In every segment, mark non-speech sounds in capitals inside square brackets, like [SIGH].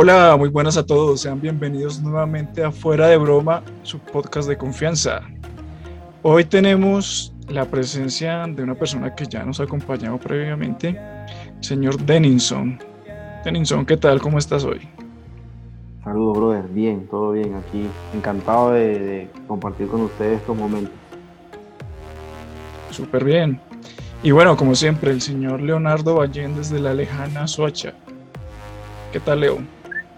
Hola, muy buenas a todos. Sean bienvenidos nuevamente a Fuera de Broma, su podcast de confianza. Hoy tenemos la presencia de una persona que ya nos ha acompañado previamente, señor Denninson. Denninson, ¿qué tal? ¿Cómo estás hoy? Saludos, brother. Bien, todo bien aquí. Encantado de, de compartir con ustedes estos momentos. Súper bien. Y bueno, como siempre, el señor Leonardo Ballén desde la lejana Soacha. ¿Qué tal, Leo?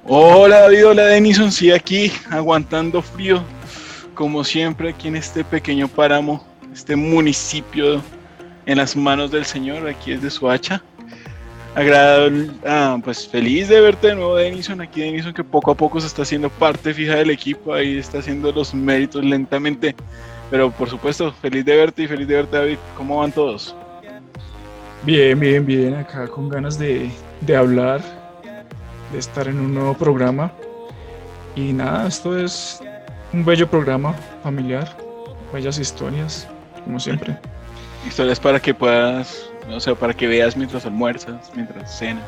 Hola David, hola Denison, sí aquí aguantando frío, como siempre aquí en este pequeño páramo, este municipio en las manos del Señor, aquí es de Suacha. Agradable, ah, pues feliz de verte de nuevo Denison, aquí Denison que poco a poco se está haciendo parte fija del equipo, ahí está haciendo los méritos lentamente, pero por supuesto, feliz de verte y feliz de verte David, ¿cómo van todos? Bien, bien, bien, acá con ganas de, de hablar de estar en un nuevo programa. Y nada, esto es un bello programa familiar, bellas historias, como siempre. [LAUGHS] Historias para que puedas, o sea, para que veas mientras almuerzas, mientras cenas.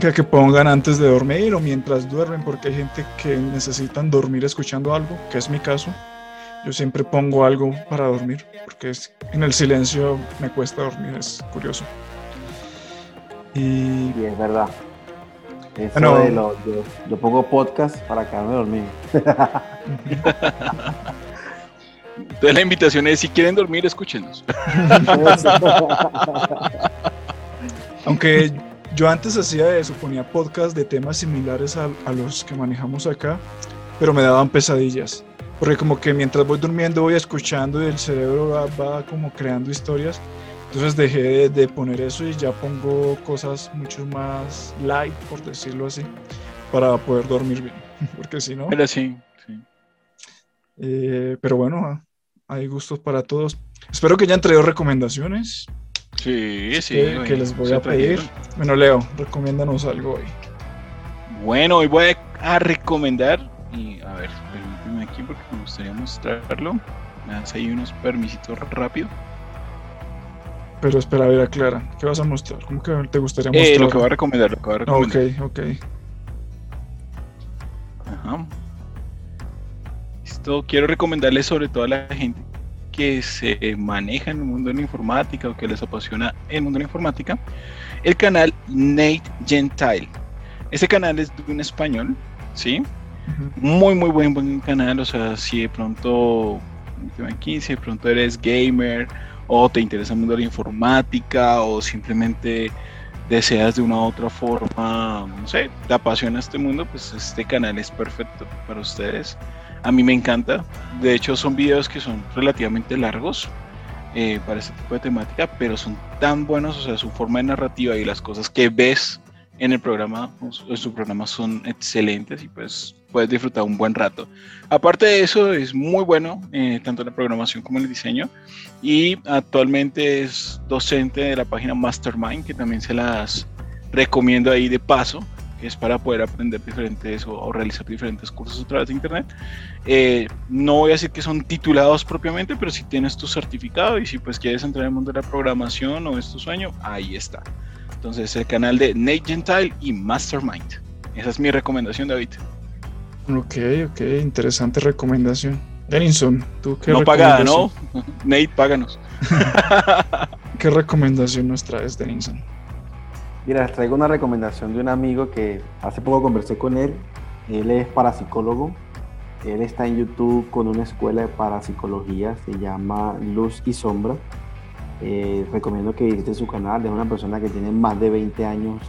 Que, que pongan antes de dormir o mientras duermen, porque hay gente que necesitan dormir escuchando algo, que es mi caso. Yo siempre pongo algo para dormir, porque es, en el silencio me cuesta dormir, es curioso. Y, y es verdad. Eso bueno, de lo, yo, yo, pongo podcast para quedarme dormido. [LAUGHS] Entonces la invitación es, si quieren dormir, escúchenos. [LAUGHS] Aunque yo antes hacía eso, ponía podcast de temas similares a, a, los que manejamos acá, pero me daban pesadillas. Porque como que mientras voy durmiendo voy escuchando y el cerebro va, va como creando historias entonces dejé de, de, poner eso y ya pongo cosas mucho más light, por decirlo así, para poder dormir bien. [LAUGHS] Porque si no... Pero sí, sí. Eh, pero bueno, hay gustos para todos. Espero que hayan traído recomendaciones. Sí, sí. Que, que les voy a pedir. Bueno, Leo, recomiéndanos algo hoy. Bueno, hoy voy a recomendar, y a ver, permíteme aquí porque me gustaría mostrarlo. Me das ahí unos permisitos rápido. Pero espera, a ver, aclara. ¿Qué vas a mostrar? ¿Cómo que te gustaría mostrar? Eh, lo que voy a recomendar, lo que voy a recomendar. Ok, ok. Ajá. Esto quiero recomendarles sobre todo a la gente que se maneja en el mundo de la informática o que les apasiona el mundo de la informática, el canal Nate Gentile. Este canal es de un español, ¿sí? Uh -huh. Muy, muy buen, buen canal. O sea, si de pronto, aquí, si de pronto eres gamer o te interesa el mundo de la informática o simplemente deseas de una u otra forma, no sé, te apasiona este mundo, pues este canal es perfecto para ustedes. A mí me encanta. De hecho, son videos que son relativamente largos eh, para este tipo de temática, pero son tan buenos, o sea, su forma de narrativa y las cosas que ves en el programa, en su programa son excelentes y pues puedes disfrutar un buen rato. Aparte de eso, es muy bueno, eh, tanto en la programación como en el diseño, y actualmente es docente de la página Mastermind, que también se las recomiendo ahí de paso, que es para poder aprender diferentes o, o realizar diferentes cursos a través de Internet. Eh, no voy a decir que son titulados propiamente, pero si tienes tu certificado y si pues quieres entrar en el mundo de la programación o es tu sueño, ahí está. Entonces, el canal de Nate Gentile y Mastermind. Esa es mi recomendación, David. Ok, ok, interesante recomendación. Denison, ¿tú qué No pagada, ¿no? [LAUGHS] Nate, páganos. [LAUGHS] ¿Qué recomendación nos traes, Denison? Mira, les traigo una recomendación de un amigo que hace poco conversé con él. Él es parapsicólogo. Él está en YouTube con una escuela de parapsicología, se llama Luz y Sombra. Eh, recomiendo que visiten su canal. Es una persona que tiene más de 20 años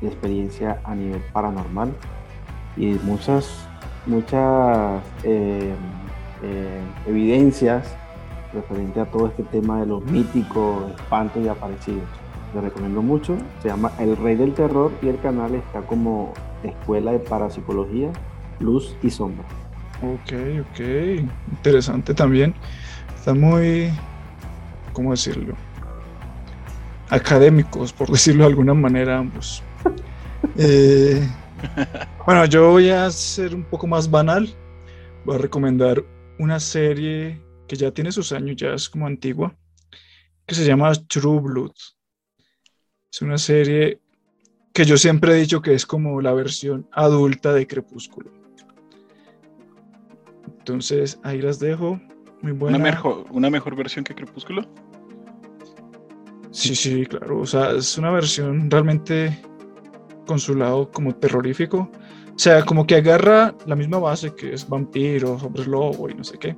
de experiencia a nivel paranormal y muchas, muchas eh, eh, evidencias referente a todo este tema de los míticos, espantos y aparecidos. Le recomiendo mucho. Se llama El Rey del Terror y el canal está como Escuela de Parapsicología, Luz y Sombra. Ok, ok. Interesante también. Está muy ¿cómo decirlo? Académicos, por decirlo de alguna manera, ambos. [LAUGHS] Eh, bueno, yo voy a ser un poco más banal. Voy a recomendar una serie que ya tiene sus años, ya es como antigua, que se llama True Blood. Es una serie que yo siempre he dicho que es como la versión adulta de Crepúsculo. Entonces, ahí las dejo. Muy buena. ¿Una mejor, ¿Una mejor versión que Crepúsculo? Sí, sí, claro. O sea, es una versión realmente con su lado como terrorífico. O sea, como que agarra la misma base que es vampiros, hombres lobo y no sé qué.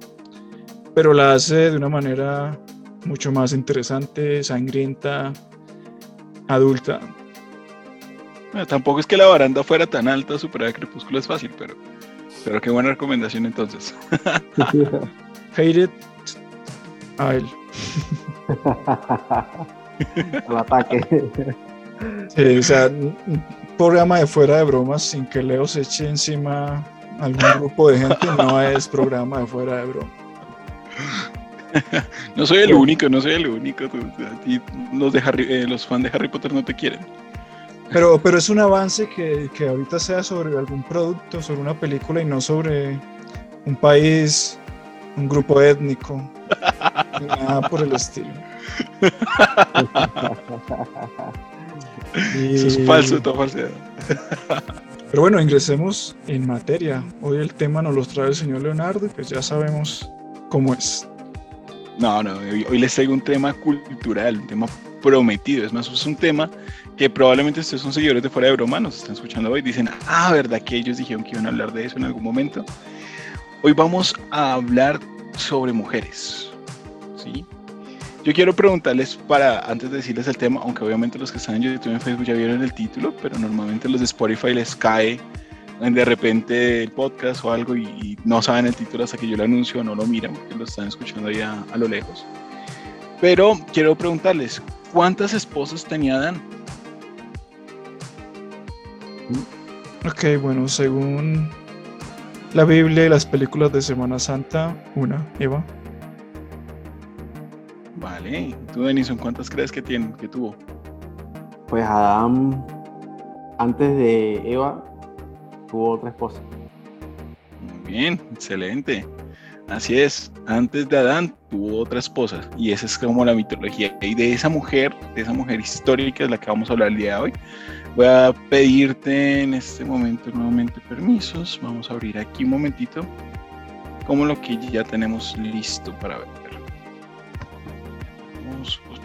Pero la hace de una manera mucho más interesante, sangrienta, adulta. Bueno, tampoco es que la baranda fuera tan alta, superar Crepúsculo es fácil, pero, pero qué buena recomendación entonces. [LAUGHS] Hate it a él. [LAUGHS] Al ataque. Sí, o sea, programa de fuera de bromas sin que Leo se eche encima a algún grupo de gente no es programa de fuera de bromas. [LAUGHS] No soy el único, no soy el único. ti Los, de Harry- eh, los fans de Harry Potter no te quieren. Pero, pero es un avance que, que ahorita sea sobre algún producto, sobre una película y no sobre un país, un grupo étnico, ni nada por el estilo. [LAUGHS] Eso es falso, toda falsedad. [LAUGHS] Pero bueno, ingresemos en materia. Hoy el tema nos lo trae el señor Leonardo, que ya sabemos cómo es. No, no, hoy, hoy les traigo un tema cultural, un tema prometido. Es más, es un tema que probablemente ustedes son seguidores de Fuera de Broma, nos están escuchando hoy, dicen, ah, ¿verdad que ellos dijeron que iban a hablar de eso en algún momento? Hoy vamos a hablar sobre mujeres, ¿sí? Yo quiero preguntarles para, antes de decirles el tema, aunque obviamente los que están en YouTube y en Facebook ya vieron el título, pero normalmente los de Spotify les cae de repente el podcast o algo y, no saben el título hasta que yo lo anuncio o no lo miran porque lo están escuchando ahí a, a lo lejos. Pero quiero preguntarles, ¿cuántas esposas tenía Dan? Ok, bueno, según la Biblia y las películas de Semana Santa, una, Eva. Vale, tú Denison, ¿cuántas crees que tiene, que tuvo? Pues Adán, antes de Eva, tuvo otra esposa. Muy bien, excelente. Así es, antes de Adán tuvo otra esposa y esa es como la mitología. Y de esa mujer, de esa mujer histórica es la que vamos a hablar el día de hoy. Voy a pedirte en este momento nuevamente permisos. Vamos a abrir aquí un momentito como lo que ya tenemos listo para ver.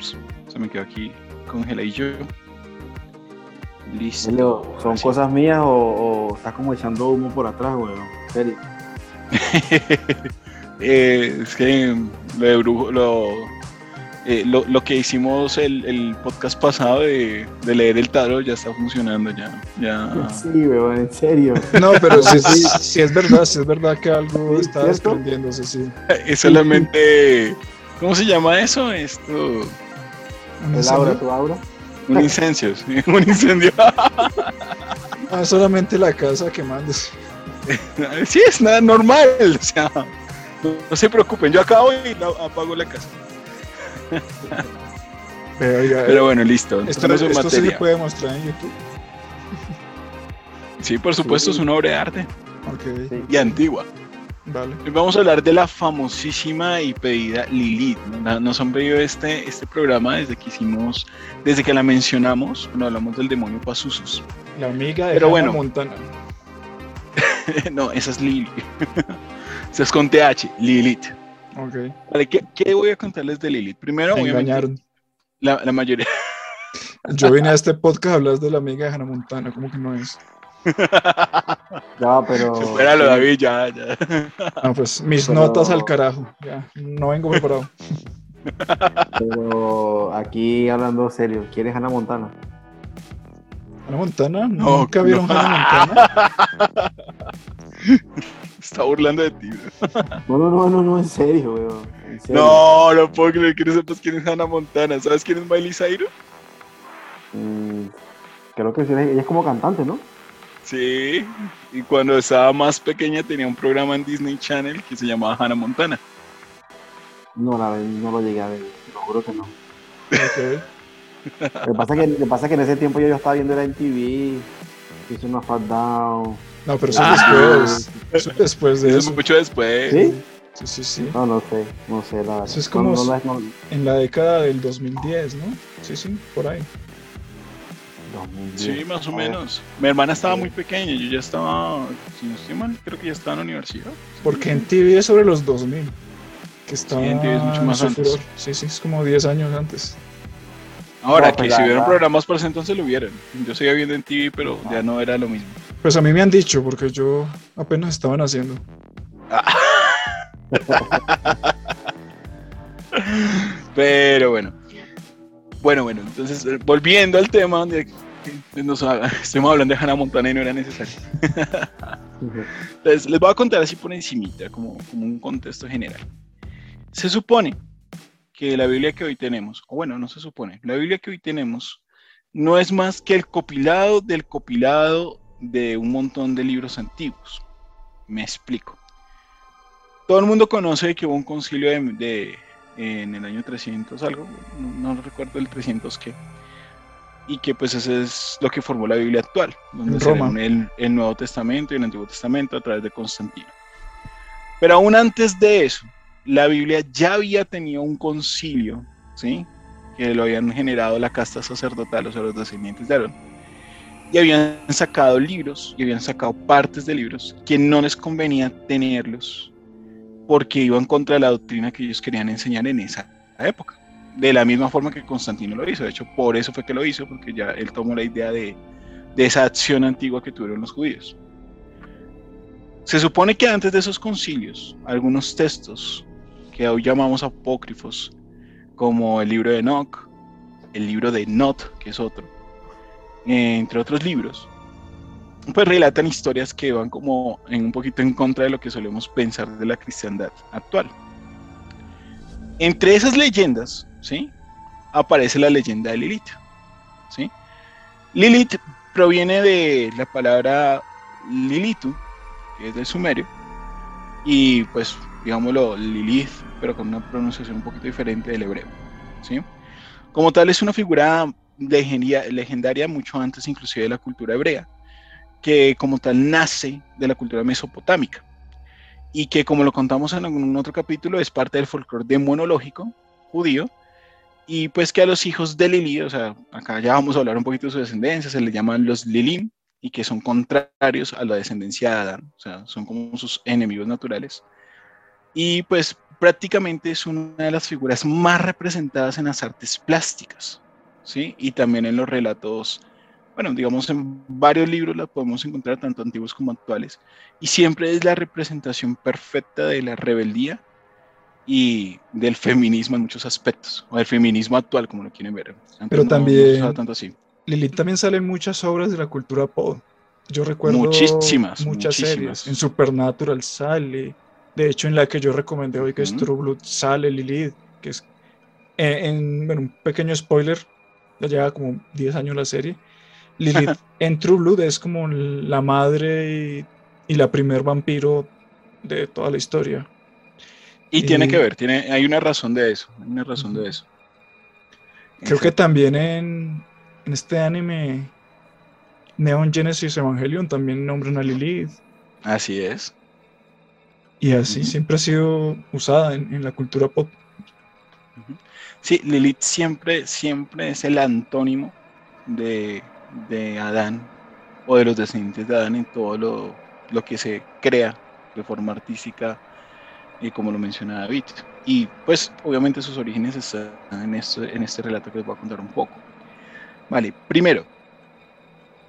Ups, se me quedó aquí congeladillo. Listo. Leo, ¿son cosas mías o, o estás como echando humo por atrás, weón? En serio. [LAUGHS] Eh, es que lo de brujo, lo, eh, lo, lo que hicimos el, el podcast pasado de, de leer el tarot ya está funcionando ya. ya. Sí, weón, en serio. [LAUGHS] No, pero sí, sí, [LAUGHS] sí es verdad, sí es verdad que algo Sí, está ¿cierto? desprendiéndose, sí. Es solamente, ¿cómo se llama eso? Esto, Un El aura, incendio. tu aura. un incendio, sí, [LAUGHS] un incendio. Ah, solamente la casa quemándose. [LAUGHS] Sí, es nada normal, o sea, no, no se preocupen, yo acabo y la- apago la casa. [LAUGHS] Pero, oiga, Pero bueno, listo, esto, estamos en esto sí se materia. puede mostrar en YouTube. Sí, por supuesto, es una obra de arte Sí. y antigua. Vale. Hoy Vamos a hablar de la famosísima y pedida Lilith. ¿no? Nos han pedido este, este programa desde que hicimos, desde que la mencionamos, cuando hablamos del demonio Pazuzus. La amiga de Pero Hannah bueno. Montana. [LAUGHS] no, esa es Lili. [LAUGHS] esa es con TH, Lilith. Ok, Vale, ¿qué, qué voy a contarles de Lilith? Primero, me engañaron. la, la mayoría. Yo vine a este podcast a hablar de la amiga de Hannah Montana, como que no es. Ya, pero. Espéralo, David, ya, ya. Ah, pues mis Pero- notas al carajo. Ya, no vengo preparado. Pero aquí hablando serio, ¿quieres Hannah Montana? ¿Hannah Montana? No, ¿Nunca vieron no. Hannah Montana? [LAUGHS] Está burlando de ti. No, no, no, no, no, en serio, weón. En serio. No, no puedo creer que no sepas quién es Hannah Montana. ¿Sabes quién es Miley Cyrus? Mm, creo que sí, ella es como cantante, ¿no? Sí, y cuando estaba más pequeña tenía un programa en Disney Channel que se llamaba Hannah Montana. No, la verdad, no lo llegué a ver, lo juro que no. Ok. Lo que pasa es que, lo que, pasa es que en ese tiempo yo, yo estaba viendo la MTV, hice una Fat Down. No, pero eso Ah. es después. Eso es después de Eso eso. es mucho después. ¿Sí? Sí, sí, sí. No, no sé, no sé, la verdad. Eso es No, como- no, no, no, En la década del 2010, ¿no? Sí, sí, por ahí. Sí, más o menos. Mi hermana estaba muy pequeña, yo ya estaba, si no estoy mal, creo que ya estaba en la universidad. Porque en TV es sobre los 2000. Que estaba Sí, en TV es mucho más antes. furor. Sí, sí, es como 10 años antes. Ahora, No, que pues, si hubieran programas por ese entonces lo hubieran. Yo seguía viendo en TV, pero ya no era lo mismo. Pues a mí me han dicho, porque yo apenas estaban haciendo. [LAUGHS] Pero bueno. Bueno, bueno, entonces eh, volviendo al tema donde nos, [LAUGHS] estuvimos hablando de Hannah Montana y no era necesario. [LAUGHS] Entonces, les voy a contar así por encimita, como, como un contexto general. Se supone que la Biblia que hoy tenemos, o bueno, no se supone, la Biblia que hoy tenemos no es más que el copilado del copilado de un montón de libros antiguos. Me explico. Todo el mundo conoce que hubo un concilio de, de- en el año 300 algo, no, no recuerdo el 300 qué, y que pues ese es lo que formó la Biblia actual, donde se Roma. reúne el, el Nuevo Testamento y el Antiguo Testamento a través de Constantino. Pero aún antes de eso, la Biblia ya había tenido un concilio, ¿sí? Que lo habían generado la casta sacerdotal, o sea, los descendientes de Aarón. Y habían sacado libros, y habían sacado partes de libros que no les convenía tenerlos porque iban contra la doctrina que ellos querían enseñar en esa época. De la misma forma que Constantino lo hizo. De hecho, por eso fue que lo hizo, porque ya él tomó la idea de, esa acción antigua que tuvieron los judíos. Se supone que antes de esos concilios, algunos textos que hoy llamamos apócrifos, como el libro de Enoch, el libro de Not, que es otro, eh, entre otros libros, pues relatan historias que van como en un poquito en contra de lo que solemos pensar de la cristiandad actual. Entre esas leyendas, ¿sí? Aparece la leyenda de Lilith, ¿sí? Lilith proviene de la palabra Lilitu, que es del sumerio, y pues, digámoslo, Lilith, pero con una pronunciación un poquito diferente del hebreo, ¿sí? Como tal, es una figura legendaria, legendaria mucho antes inclusive de la cultura hebrea, que como tal nace de la cultura mesopotámica y que como lo contamos en algún otro capítulo es parte del folclore demonológico judío y pues que a los hijos de Lili, o sea, acá ya vamos a hablar un poquito de su descendencia, se les llaman los Lilim y que son contrarios a la descendencia de Adán, o sea, son como sus enemigos naturales. Y pues prácticamente es una de las figuras más representadas en las artes plásticas, ¿sí? Y también en los relatos bueno, digamos, en varios libros la podemos encontrar, tanto antiguos como actuales, y siempre es la representación perfecta de la rebeldía y del feminismo en muchos aspectos, o del feminismo actual, como lo quieren ver. Antes Pero no- no también- usaba tanto así. Lilith también sale en muchas obras de la cultura pop. Yo recuerdo Muchísimas, muchas muchísimas. series. En Supernatural sale. De hecho, en la que yo recomendé hoy, que es Ujú. True Blood, sale Lilith. Que es, eh, en, bueno, un pequeño spoiler, ya lleva como 10 años la serie. Lilith [LAUGHS] en True Blood es como la madre y, y la primer vampiro de toda la historia. Y tiene que ver, tiene, hay una razón de eso, hay una razón de eso. Creo que también en, en este anime Neon Genesis Evangelion también nombran a Lilith. Así es. Y así siempre ha sido usada en, en la cultura pop. Sí, Lilith siempre, siempre es el antónimo de, de Adán o de los descendientes de Adán en todo lo, lo que se crea de forma artística y como lo menciona David. Y pues obviamente sus orígenes están en este, en este relato que les voy a contar un poco. Vale, primero,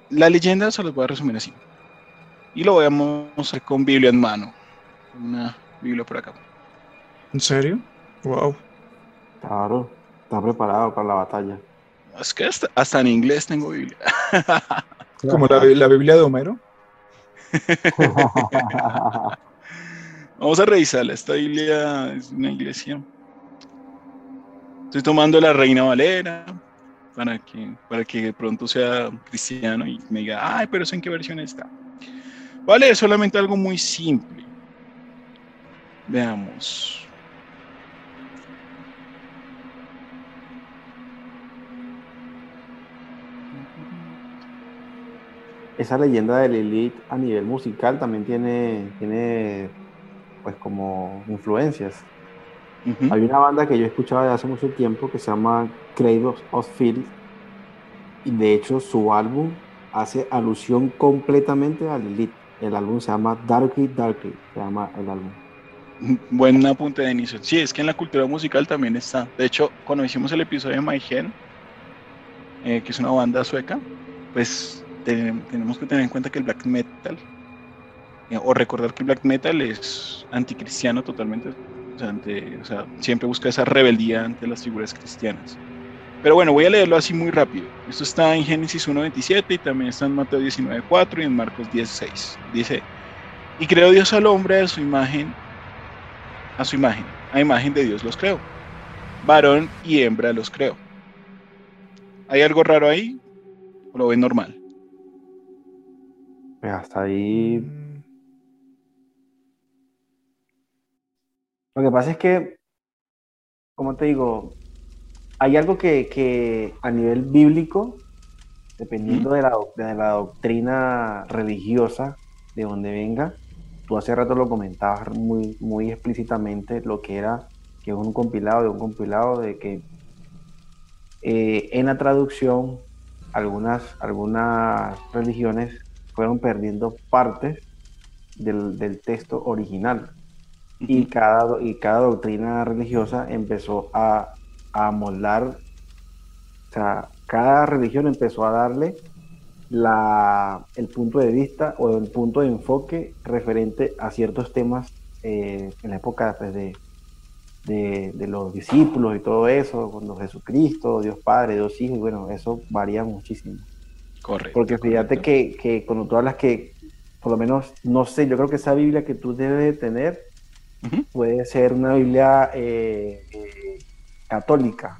la leyenda se los voy a resumir así. Y lo voy a mostrar con Biblia en mano. Una Biblia por acá. ¿En serio? Wow. Claro, está preparado para la batalla. Es que hasta, hasta en inglés tengo Biblia. Como la, la Biblia de Homero. [LAUGHS] Vamos a revisarla. Esta Biblia es una iglesia. Estoy tomando la Reina Valera para que, para que de pronto sea cristiano y me diga, ay, pero ¿eso en qué versión está? Vale, solamente algo muy simple. Veamos. Esa leyenda de Lilith a nivel musical también tiene, tiene pues como influencias. Hay una banda que yo escuchaba de hace mucho tiempo que se llama Cradle of Field y de hecho su álbum hace alusión completamente a Lilith. El álbum se llama Darkly Darkly, se llama el álbum. Buen apunte, Denis. Sí, es que en la cultura musical también está. De hecho, cuando hicimos el episodio de My Gen, eh, que es una banda sueca, pues tenemos que tener en cuenta que el black metal, eh, o recordar que el black metal es anticristiano totalmente. O sea, siempre busca esa rebeldía ante las figuras cristianas. Pero bueno, voy a leerlo así muy rápido. Esto está en Génesis 1.27 y también está en Mateo 19.4 y en Marcos 10.6. Dice, y creó Dios al hombre a su imagen, a su imagen, a imagen de Dios los creó. Varón y hembra los creó. ¿Hay algo raro ahí? ¿O lo ven normal? Hasta ahí. Lo que pasa es que, como te digo, hay algo que, a nivel bíblico, dependiendo de, la, de la doctrina religiosa de donde venga, tú hace rato lo comentabas muy, muy explícitamente, lo que era, que es un compilado de un compilado de que eh, en la traducción algunas, algunas religiones fueron perdiendo partes del, del texto original y cada, y cada doctrina religiosa empezó a a moldar, o sea, cada religión empezó a darle la, el punto de vista o el punto de enfoque referente a ciertos temas eh, en la época pues, de, de, los discípulos y todo eso, cuando Jesucristo, Dios Padre, Dios Hijo, y bueno, eso varía muchísimo. Correcto. Porque fíjate Que, que cuando tú hablas que, por lo menos, no sé, yo creo que esa Biblia que tú debes de tener puede ser una Biblia eh, eh, católica.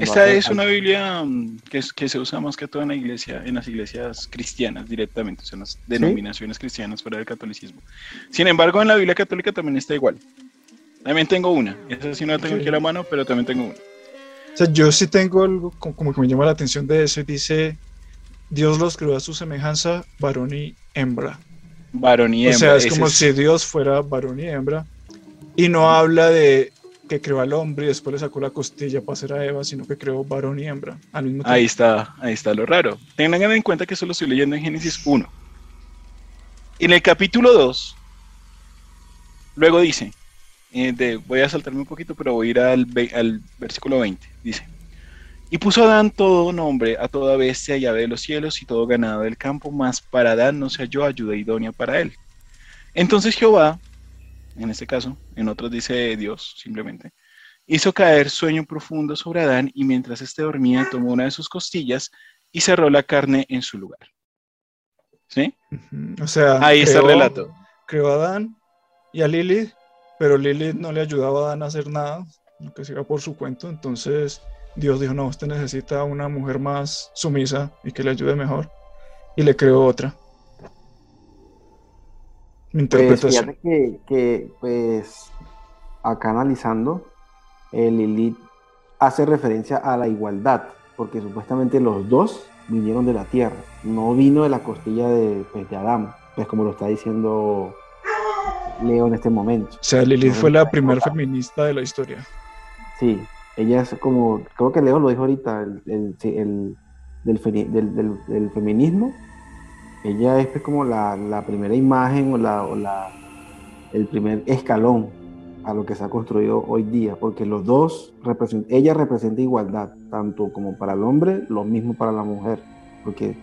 Esta es una Biblia mm, que, que, se usa más que todo en la iglesia, en las iglesias cristianas directamente, o sea, en las denominaciones cristianas fuera del catolicismo. Sin embargo, en la Biblia católica también está igual. También tengo una. Esa sí no la tengo aquí a la mano, pero también tengo una. O sea, yo sí tengo algo como que me llama la atención de eso. Dice, Dios los creó a su semejanza, varón y hembra. Varón y hembra. O sea, es como si Dios fuera varón y hembra. Y no habla de que creó al hombre y después le sacó la costilla para hacer a Eva, sino que creó varón y hembra al mismo tiempo. Ahí está, ahí está lo raro. Tengan en cuenta que eso lo estoy leyendo en Génesis 1. En el capítulo 2, luego dice, eh, voy a saltarme un poquito, pero voy a ir al, al versículo 20. Dice, y puso Adán todo nombre a toda bestia y ave de los cielos y todo ganado del campo, mas para Adán no se halló ayuda idónea para él. Entonces Jehová en este caso, en otros dice Dios simplemente, hizo caer sueño profundo sobre Adán y mientras éste dormía tomó una de sus costillas y cerró la carne en su lugar. ¿Sí? O sea, ahí está el relato. Creó a Adán y a Lilith, pero Lilith no le ayudaba a Adán a hacer nada, que siga por su cuento, entonces Dios dijo, no, usted necesita una mujer más sumisa y que le ayude mejor, y le creó otra. Pues fíjate que, que, pues, acá analizando, el Lilith hace referencia a la igualdad, porque supuestamente los dos vinieron de la tierra, no vino de la costilla de, pues, de Adán, pues como lo está diciendo Leo en este momento. O sea, Lilith fue la primera feminista de la historia. Sí, ella es como, creo que Leo lo dijo ahorita, el, el, del, feminismo ella es pues, como la, primera imagen o, la, o la, el primer escalón a lo que se ha construido hoy día, porque los dos, ella representa igualdad, tanto como para el hombre, lo mismo para la mujer, porque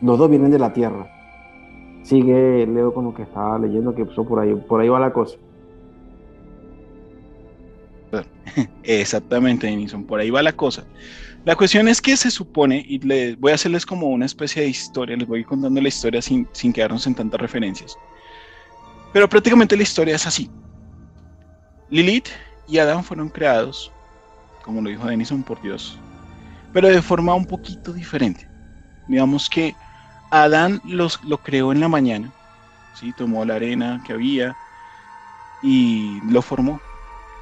los dos vienen de la tierra. Sigue Leo con lo que estaba leyendo, que por ahí, por ahí va la cosa. [LAUGHS] Exactamente, Denison, por ahí va la cosa. La cuestión es que se supone, y voy a hacerles como una especie de historia, les voy contando la historia sin, sin quedarnos en tantas referencias. Pero prácticamente la historia es así. Lilith y Adán fueron creados, como lo dijo Denison, por Dios, pero de forma un poquito diferente. Digamos que Adán los, lo creó en la mañana, ¿sí? tomó la arena que había y lo formó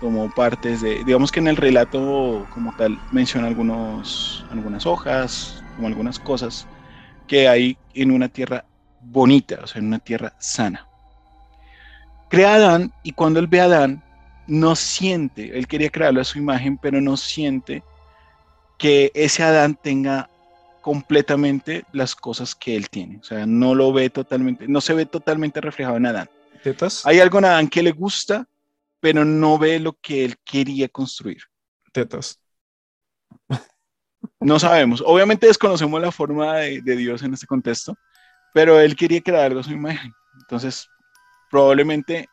como partes de, digamos que en el relato como tal menciona algunos, algunas hojas, como algunas cosas que hay en una tierra bonita, o sea, en una tierra sana. Crea a Adán y cuando él ve a Adán, no siente, él quería crearlo a su imagen, pero no siente que ese Adán tenga completamente las cosas que él tiene. O sea, no lo ve totalmente, no se ve totalmente reflejado en Adán. ¿Tetas? Hay algo en Adán que le gusta, pero no ve lo que él quería construir. Tetas. No sabemos. Obviamente desconocemos la forma de, de Dios en este contexto, pero él quería crear algo a su imagen. Entonces, probablemente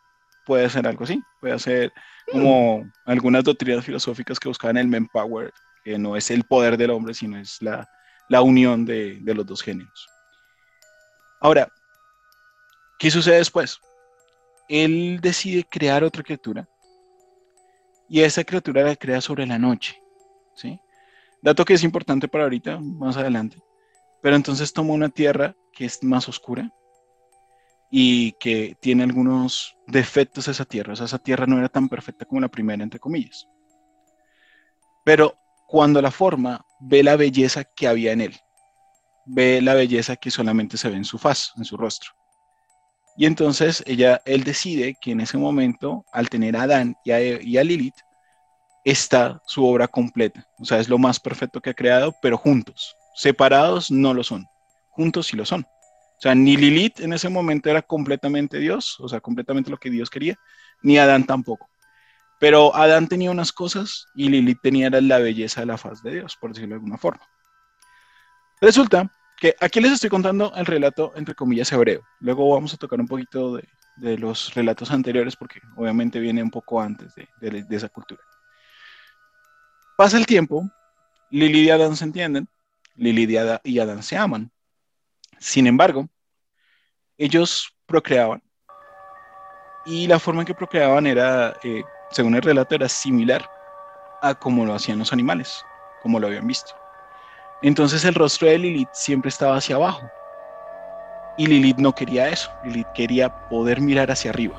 puede ser algo así. Puede ser como algunas doctrinas filosóficas que buscaban el manpower, que no es el poder del hombre, sino es la, la unión de, de los dos géneros. Ahora, ¿qué sucede después? Él decide crear otra criatura y esa criatura la crea sobre la noche. ¿sí? Dato que es importante para ahorita, más adelante. Pero entonces toma una tierra que es más oscura y que tiene algunos defectos esa tierra. O sea, esa tierra no era tan perfecta como la primera, entre comillas. Pero cuando la forma, ve la belleza que había en él. Ve la belleza que solamente se ve en su faz, en su rostro. Y entonces ella, él decide que en ese momento, al tener a Adán y a, y a Lilith, está su obra completa. O sea, es lo más perfecto que ha creado, pero juntos. Separados no lo son. Juntos sí lo son. O sea, ni Lilith en ese momento era completamente Dios, o sea, completamente lo que Dios quería, ni Adán tampoco. Pero Adán tenía unas cosas y Lilith tenía la belleza de la faz de Dios, por decirlo de alguna forma. Resulta que aquí les estoy contando el relato, entre comillas, hebreo. Luego vamos a tocar un poquito de, los relatos anteriores, porque obviamente viene un poco antes de, esa cultura. Pasa el tiempo, Lilith y Adán se entienden, Lilith y Adán se aman. Sin embargo, ellos procreaban y la forma en que procreaban era, eh, según el relato, era similar a como lo hacían los animales, como lo habían visto. Entonces el rostro de Lilith siempre estaba hacia abajo. Y Lilith no quería eso. Lilith quería poder mirar hacia arriba.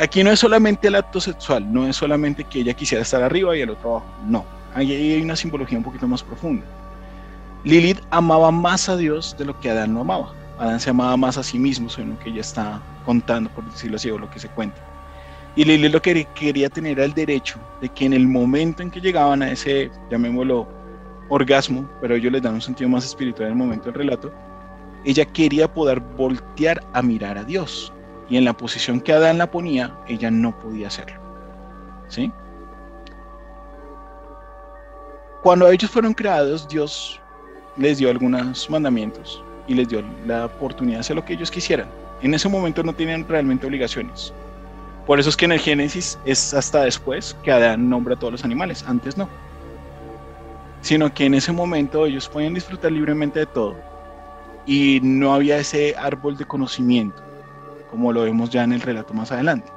Aquí no es solamente el acto sexual, no es solamente que ella quisiera estar arriba y el otro abajo. No, ahí hay una simbología un poquito más profunda. Lilith amaba más a Dios de lo que Adán lo amaba. Adán se amaba más a sí mismo, según lo que ella está contando, por decirlo así, o lo que se cuenta. Y Lilith lo que quería tener era el derecho de que en el momento en que llegaban a ese, llamémoslo, orgasmo, pero ellos les dan un sentido más espiritual en el momento del relato, ella quería poder voltear a mirar a Dios. Y en la posición que Adán la ponía, ella no podía hacerlo. ¿Sí? Cuando ellos fueron creados, Dios les dio algunos mandamientos y les dio la oportunidad de hacer lo que ellos quisieran. En ese momento no tenían realmente obligaciones. Por eso es que en el Génesis es hasta después que Adán nombra a todos los animales, antes no. Sino que en ese momento ellos podían disfrutar libremente de todo. Y no había ese árbol de conocimiento, como lo vemos ya en el relato más adelante.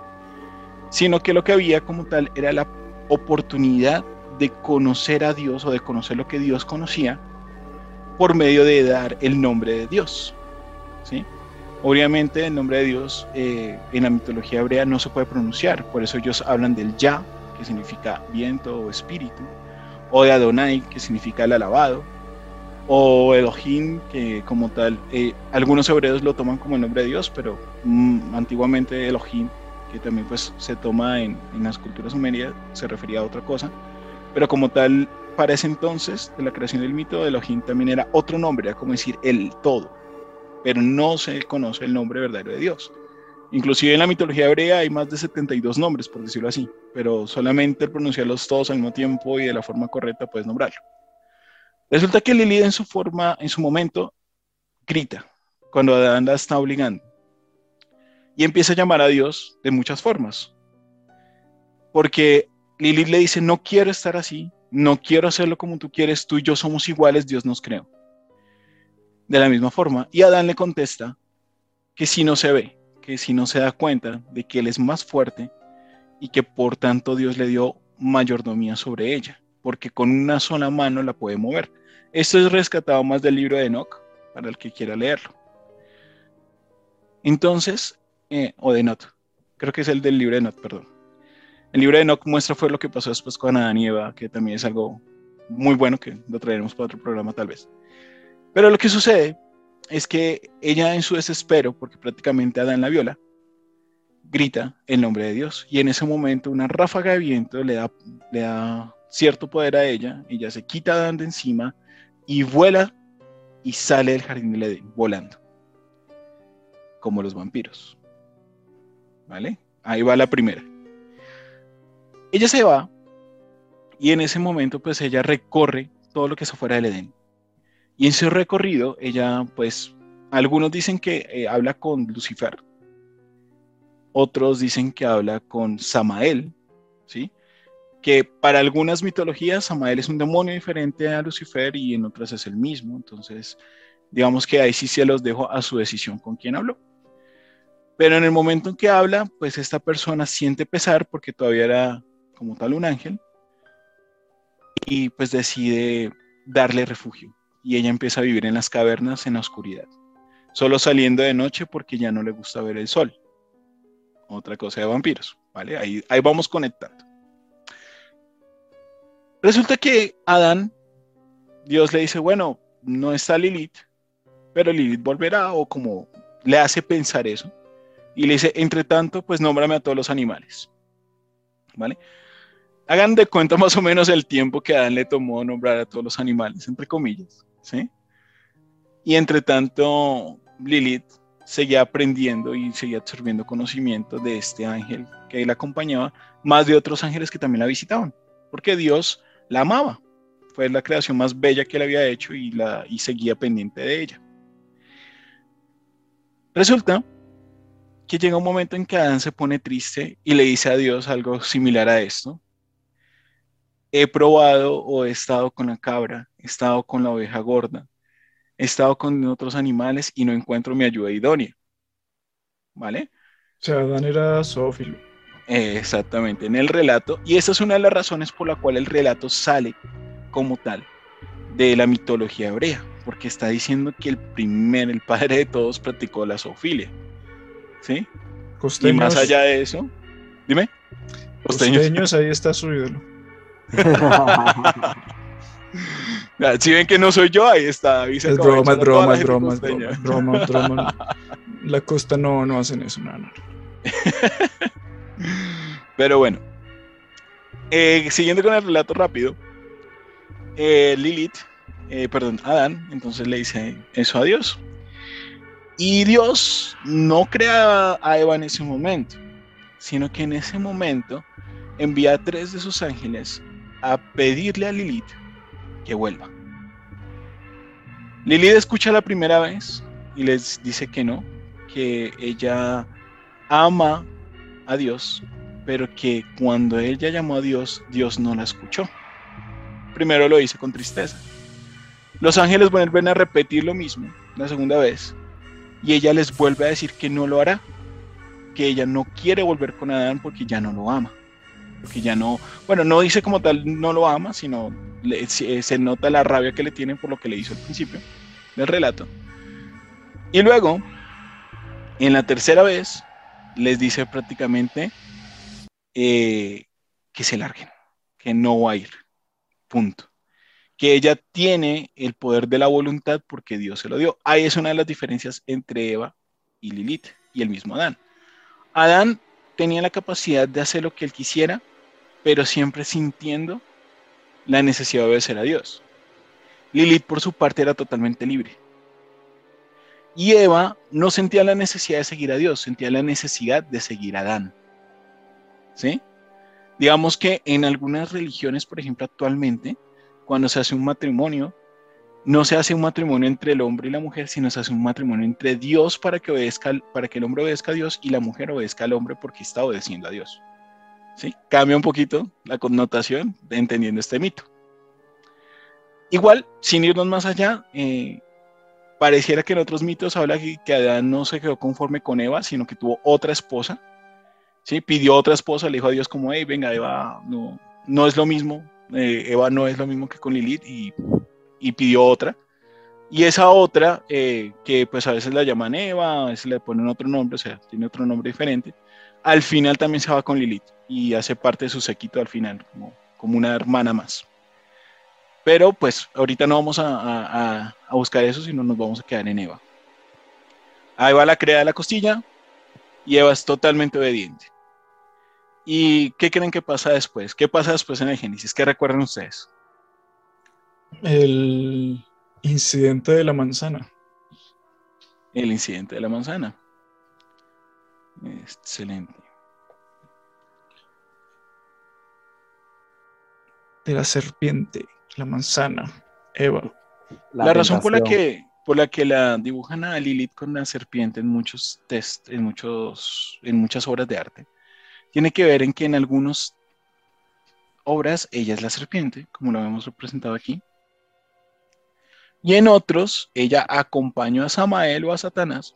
Sino que lo que había como tal era la oportunidad de conocer a Dios o de conocer lo que Dios conocía por medio de dar el nombre de Dios. ¿sí? Obviamente el nombre de Dios eh, en la mitología hebrea no se puede pronunciar, por eso ellos hablan del Ya, que significa viento o espíritu, o de Adonai, que significa el alabado, o Elohim, que como tal, eh, algunos hebreos lo toman como el nombre de Dios, pero mm, antiguamente Elohim, que también pues se toma en, las culturas sumerias, se refería a otra cosa, pero como tal para ese entonces, de la creación del mito Elohim también era otro nombre, era como decir el todo, pero no se conoce el nombre verdadero de Dios. Inclusive en la mitología hebrea hay más de 72 nombres, por decirlo así, pero solamente el pronunciarlos todos al mismo tiempo y de la forma correcta puedes nombrarlo. Resulta que Lilith en su forma, en su momento, grita cuando Adán la está obligando y empieza a llamar a Dios de muchas formas. Porque Lilith le dice, no quiero estar así, no quiero hacerlo como tú quieres, tú y yo somos iguales, Dios nos creó. De la misma forma, y Adán le contesta que si no se ve, que si no se da cuenta de que él es más fuerte y que por tanto Dios le dio mayordomía sobre ella, porque con una sola mano la puede mover. Esto es rescatado más del libro de Enoch, para el que quiera leerlo. Entonces, eh, o de Not, creo que es el del libro de Not, perdón. El libro de Enoch muestra fue lo que pasó después con Adán y Eva, que también es algo muy bueno que lo traeremos para otro programa tal vez. Pero lo que sucede es que ella en su desespero, porque prácticamente Adán la viola, grita el nombre de Dios. Y en ese momento una ráfaga de viento le da, cierto poder a ella, ella se quita a Adán de encima, y vuela y sale del jardín del Edén volando, como los vampiros. ¿Vale? Ahí va la primera. Ella se va y en ese momento pues ella recorre todo lo que está fuera del Edén. Y en su recorrido ella pues algunos dicen que eh, habla con Lucifer, otros dicen que habla con Samael, ¿sí? Que para algunas mitologías Samael es un demonio diferente a Lucifer y en otras es el mismo. Entonces, digamos que ahí sí se los dejo a su decisión con quién habló. Pero en el momento en que habla, pues esta persona siente pesar porque todavía era como tal un ángel y pues decide darle refugio. Y ella empieza a vivir en las cavernas en la oscuridad solo saliendo de noche porque ya no le gusta ver el sol. Otra cosa de vampiros, ¿vale? Ahí, ahí vamos conectando. Resulta que Adán, Dios le dice, bueno, no está Lilith, pero Lilith volverá o como le hace pensar eso. Y le dice, entre tanto, pues nómbrame a todos los animales. ¿Vale? Hagan de cuenta más o menos el tiempo que Adán le tomó nombrar a todos los animales, entre comillas. Y entre tanto, Lilith seguía aprendiendo y seguía absorbiendo conocimiento de este ángel que la acompañaba, más de otros ángeles que también la visitaban, porque Dios la amaba. Fue la creación más bella que él había hecho y, la, y seguía pendiente de ella. Resulta que llega un momento en que Adán se pone triste y le dice a Dios algo similar a esto. He probado o he estado con la cabra, he estado con la oveja gorda, he estado con otros animales y no encuentro mi ayuda idónea. ¿Vale? O sea, Adán era zoófilo. exactamente, en el relato. Y esa es una de las razones por la cual el relato sale como tal de la mitología hebrea, porque está diciendo que el primer, el padre de todos, practicó la zoofilia. ¿Sí? Y más allá de eso, dime. Costeños, ahí está su ídolo. [LAUGHS] [LAUGHS] Si ven que no soy yo, ahí está. es broma, es broma, es broma, es [LAUGHS] broma, broma, La costa no, no hacen eso, no, no. [LAUGHS] Pero bueno, eh, siguiendo con el relato rápido, eh, Lilith, eh, perdón, Adán, entonces le dice eso a Dios. Y Dios no crea a Eva en ese momento, sino que en ese momento envía a tres de sus ángeles a pedirle a Lilith que vuelva. Lilith escucha la primera vez y les dice que no, que ella ama a Dios, pero que cuando ella llamó a Dios, Dios no la escuchó. Primero lo dice con tristeza. Los ángeles vuelven a repetir lo mismo la segunda vez y ella les vuelve a decir que no lo hará, que ella no quiere volver con Adán porque ya no lo ama, porque ya no, bueno, no dice como tal no lo ama, sino eh, se, nota la rabia que le tienen por lo que le hizo al principio del relato. Y luego, en la tercera vez, les dice prácticamente eh, que se larguen, que no va a ir. Punto. Que ella tiene el poder de la voluntad porque Dios se lo dio. Ahí es una de las diferencias entre Eva y Lilith y el mismo Adán. Adán tenía la capacidad de hacer lo que él quisiera, pero siempre sintiendo la necesidad de obedecer a Dios. Lilith, por su parte, era totalmente libre. Y Eva no sentía la necesidad de seguir a Dios, sentía la necesidad de seguir a Adán. ¿Sí? Digamos que en algunas religiones, por ejemplo, actualmente, cuando se hace un matrimonio, no se hace un matrimonio entre el hombre y la mujer, sino se hace un matrimonio entre Dios para que obedezca, para que el hombre obedezca a Dios y la mujer obedezca al hombre porque está obedeciendo a Dios. Cambia un poquito la connotación entendiendo este mito. Igual, sin irnos más allá, eh, pareciera que en otros mitos habla que, Adán no se quedó conforme con Eva, sino que tuvo otra esposa, ¿sí? Pidió otra esposa, le dijo a Dios como, hey, venga, Eva no, no es lo mismo, eh, Eva no es lo mismo que con Lilith, y, pidió otra. Y esa otra, eh, que pues a veces la llaman Eva, a veces le ponen otro nombre, o sea, tiene otro nombre diferente, al final también se va con Lilith y hace parte de su sequito al final, como, como una hermana más. Pero pues ahorita no vamos a, buscar eso, sino nos vamos a quedar en Eva. Ahí va la crea de la costilla y Eva es totalmente obediente. ¿Y qué creen que pasa después? ¿Qué pasa después en el Génesis? ¿Qué recuerdan ustedes? El, incidente de la manzana. El incidente de la manzana. Excelente. De la serpiente, la manzana, Eva. La, razón por la que por la que la dibujan a Lilith con la serpiente en muchos test, en muchos, en muchas obras de arte, tiene que ver en que en algunas obras ella es la serpiente, como lo hemos representado aquí, y en otros ella acompañó a Samael o a Satanás,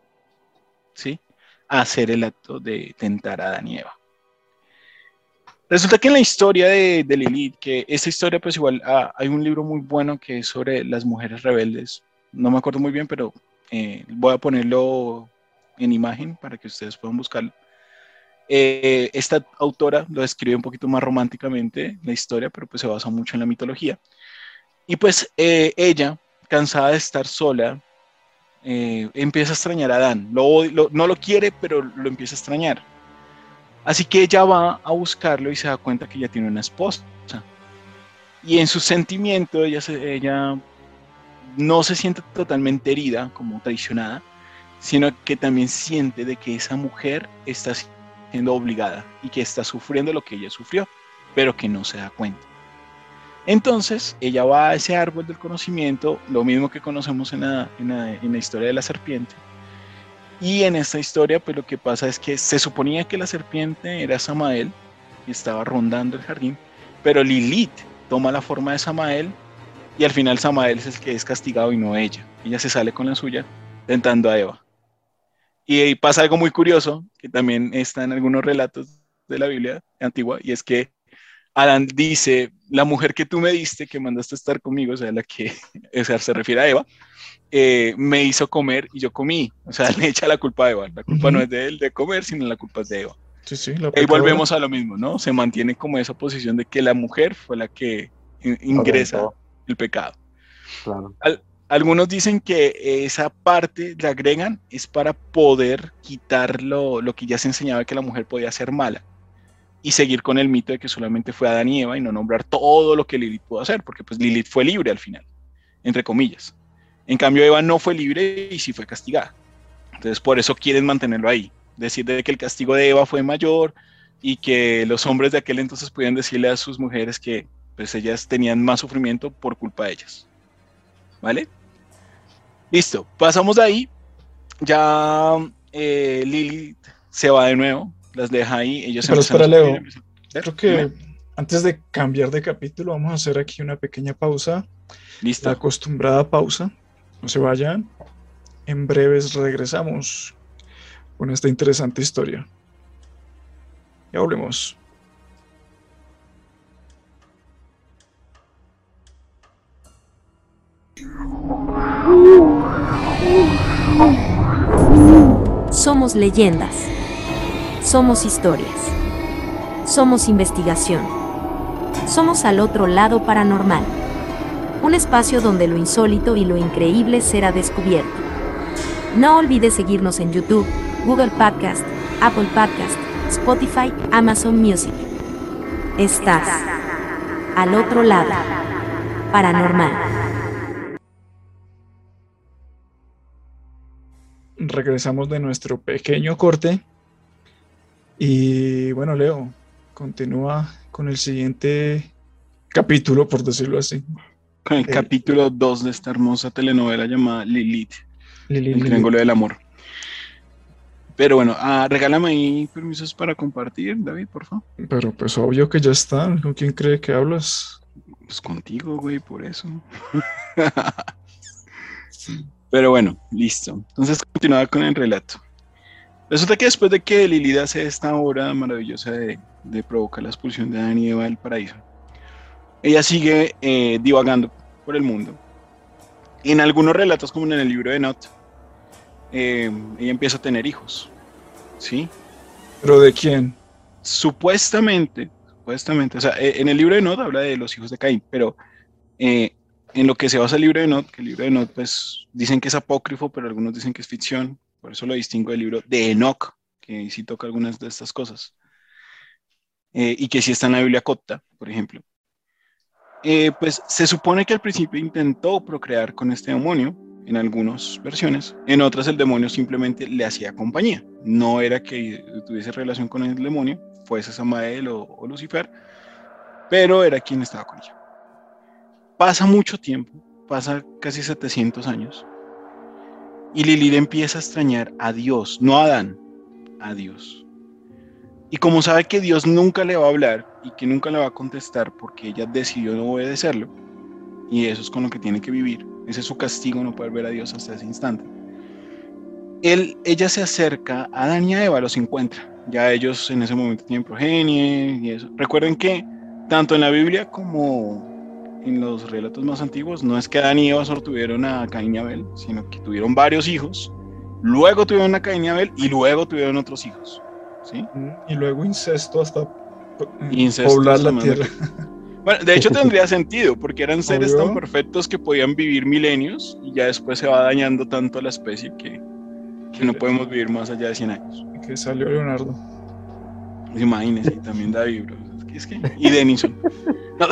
¿sí? Hacer el acto de tentar a Adán y Eva. Resulta que en la historia de, Lilith, que esta historia pues igual ah, hay un libro muy bueno que es sobre las mujeres rebeldes, no me acuerdo muy bien, pero eh, voy a ponerlo en imagen para que ustedes puedan buscarlo. Eh, esta autora lo describe un poquito más románticamente la historia, pero pues se basa mucho en la mitología. Y pues eh, ella, cansada de estar sola, empieza a extrañar a Adán. no lo quiere, pero lo empieza a extrañar. Así que ella va a buscarlo y se da cuenta que ya tiene una esposa. Y en su sentimiento ella, ella no se siente totalmente herida, como traicionada, sino que también siente de que esa mujer está siendo obligada y que está sufriendo lo que ella sufrió, pero que no se da cuenta. Entonces, ella va a ese árbol del conocimiento, lo mismo que conocemos en la, historia de la serpiente. Y en esta historia, pues lo que pasa es que se suponía que la serpiente era Samael y estaba rondando el jardín, pero Lilith toma la forma de Samael y al final Samael es el que es castigado y no ella. Ella se sale con la suya tentando a Eva. Y ahí pasa algo muy curioso, que también está en algunos relatos de la Biblia antigua, y es que Adán dice, la mujer que tú me diste, que mandaste a estar conmigo, o sea, la que [LAUGHS] se refiere a Eva, eh, me hizo comer y yo comí. O sea, [LAUGHS] le echa la culpa a Eva. La culpa no es de él de comer, sino la culpa es de Eva. Sí, sí, y volvemos a lo mismo, ¿no? Se mantiene como esa posición de que la mujer fue la que ingresa el pecado. algunos dicen que esa parte la agregan es para poder quitar lo, que ya se enseñaba que la mujer podía ser mala y seguir con el mito de que solamente fue Adán y Eva y no nombrar todo lo que Lilith pudo hacer, porque pues Lilith fue libre al final, entre comillas. En cambio Eva no fue libre y sí fue castigada. Entonces por eso quieren mantenerlo ahí, decir de que el castigo de Eva fue mayor y que los hombres de aquel entonces podían decirle a sus mujeres que pues ellas tenían más sufrimiento por culpa de ellas. ¿Vale? Listo, pasamos de ahí. Ya eh, Lili se va de nuevo, las deja ahí. Ellos Pero espera, Leo. Creo que antes de cambiar de capítulo, vamos a hacer aquí una pequeña pausa. Listo. La acostumbrada pausa. No se vayan. En breves regresamos con esta interesante historia. Ya volvemos. Somos leyendas. Somos historias. Somos investigación. Somos al otro lado paranormal. Un espacio donde lo insólito y lo increíble será descubierto. No olvides seguirnos en YouTube, Google Podcast, Apple Podcast, Spotify, Amazon Music. Estás al otro lado paranormal. regresamos de nuestro pequeño corte. Y bueno, Leo, continúa con el siguiente capítulo, por decirlo así. Con el eh, capítulo 2 de esta hermosa telenovela llamada Lilith, el triángulo del amor. Pero bueno, ah, regálame ahí permisos para compartir, David, por favor. Pero pues obvio que ya está. ¿Con quién cree que hablas? Pues contigo, güey, por eso. [LAUGHS] Pero bueno, listo. Entonces continuaba con el relato. Resulta que después de que Lilith hace esta obra maravillosa de, provocar la expulsión de Adán y Eva del paraíso, ella sigue eh, divagando por el mundo. En algunos relatos, como en el libro de Not, eh, ella empieza a tener hijos. ¿Sí? ¿Pero de quién? Supuestamente, supuestamente, o sea, eh, en el libro de Not habla de los hijos de Caín, pero en lo que se basa el libro de Not, que el libro de Not, pues dicen que es apócrifo, pero algunos dicen que es ficción, por eso lo distingo del libro de Enoch, que sí toca algunas de estas cosas, eh, y que sí está en la Biblia copta, por ejemplo. Eh, pues se supone que al principio intentó procrear con este demonio, en algunas versiones, en otras el demonio simplemente le hacía compañía. No era que tuviese relación con el demonio, fuese Samael o, o Lucifer, pero era quien estaba con ella. Pasa mucho tiempo, pasa casi 700 años, y Lilith empieza a extrañar a Dios, no a Adán, a Dios. Y como sabe que Dios nunca le va a hablar y que nunca le va a contestar porque ella decidió no obedecerlo, y eso es con lo que tiene que vivir, ese es su castigo no poder ver a Dios hasta ese instante. Ella se acerca a Adán y a Eva, los encuentra. Ya ellos en ese momento tienen progenie y eso. Recuerden que tanto en la Biblia como en los relatos más antiguos, no es que Adán y Eva solo tuvieron a Caín y Abel, sino que tuvieron varios hijos, luego tuvieron a Caín y Abel y luego tuvieron otros hijos. ¿sí? Y luego incesto hasta eh, Incesto poblar la tierra. Bueno, de hecho tendría [LAUGHS] sentido, porque eran seres Obvio. tan perfectos que podían vivir milenios y ya después se va dañando tanto la especie que, que no podemos vivir más allá de 100 años. Que salió Leonardo. Imagínense, y también David, bro. Es que, y Denison. [LAUGHS] No,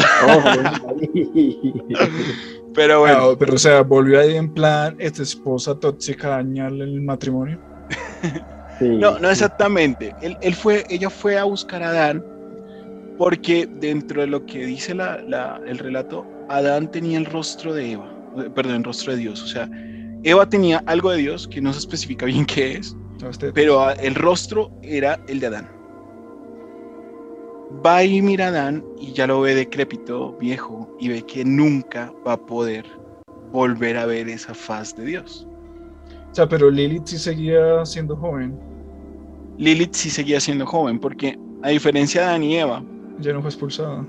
pero bueno, Ah, pero o sea, volvió ahí en plan, esta esposa tóxica dañarle el matrimonio. [LAUGHS] Sí, no, no exactamente. Él, él fue, ella fue a buscar a Adán porque dentro de lo que dice la- la- el relato, Adán tenía el rostro de Eva, eh, perdón, el rostro de Dios. O sea, Eva tenía algo de Dios que no se especifica bien qué es, pero ah, el rostro era el de Adán. Va y mira a Adán y ya lo ve decrépito, viejo, y ve que nunca va a poder volver a ver esa faz de Dios. O sea, pero Lilith sí seguía siendo joven. Lilith sí seguía siendo joven, porque a diferencia de Adán y Eva, Ya no fue expulsada.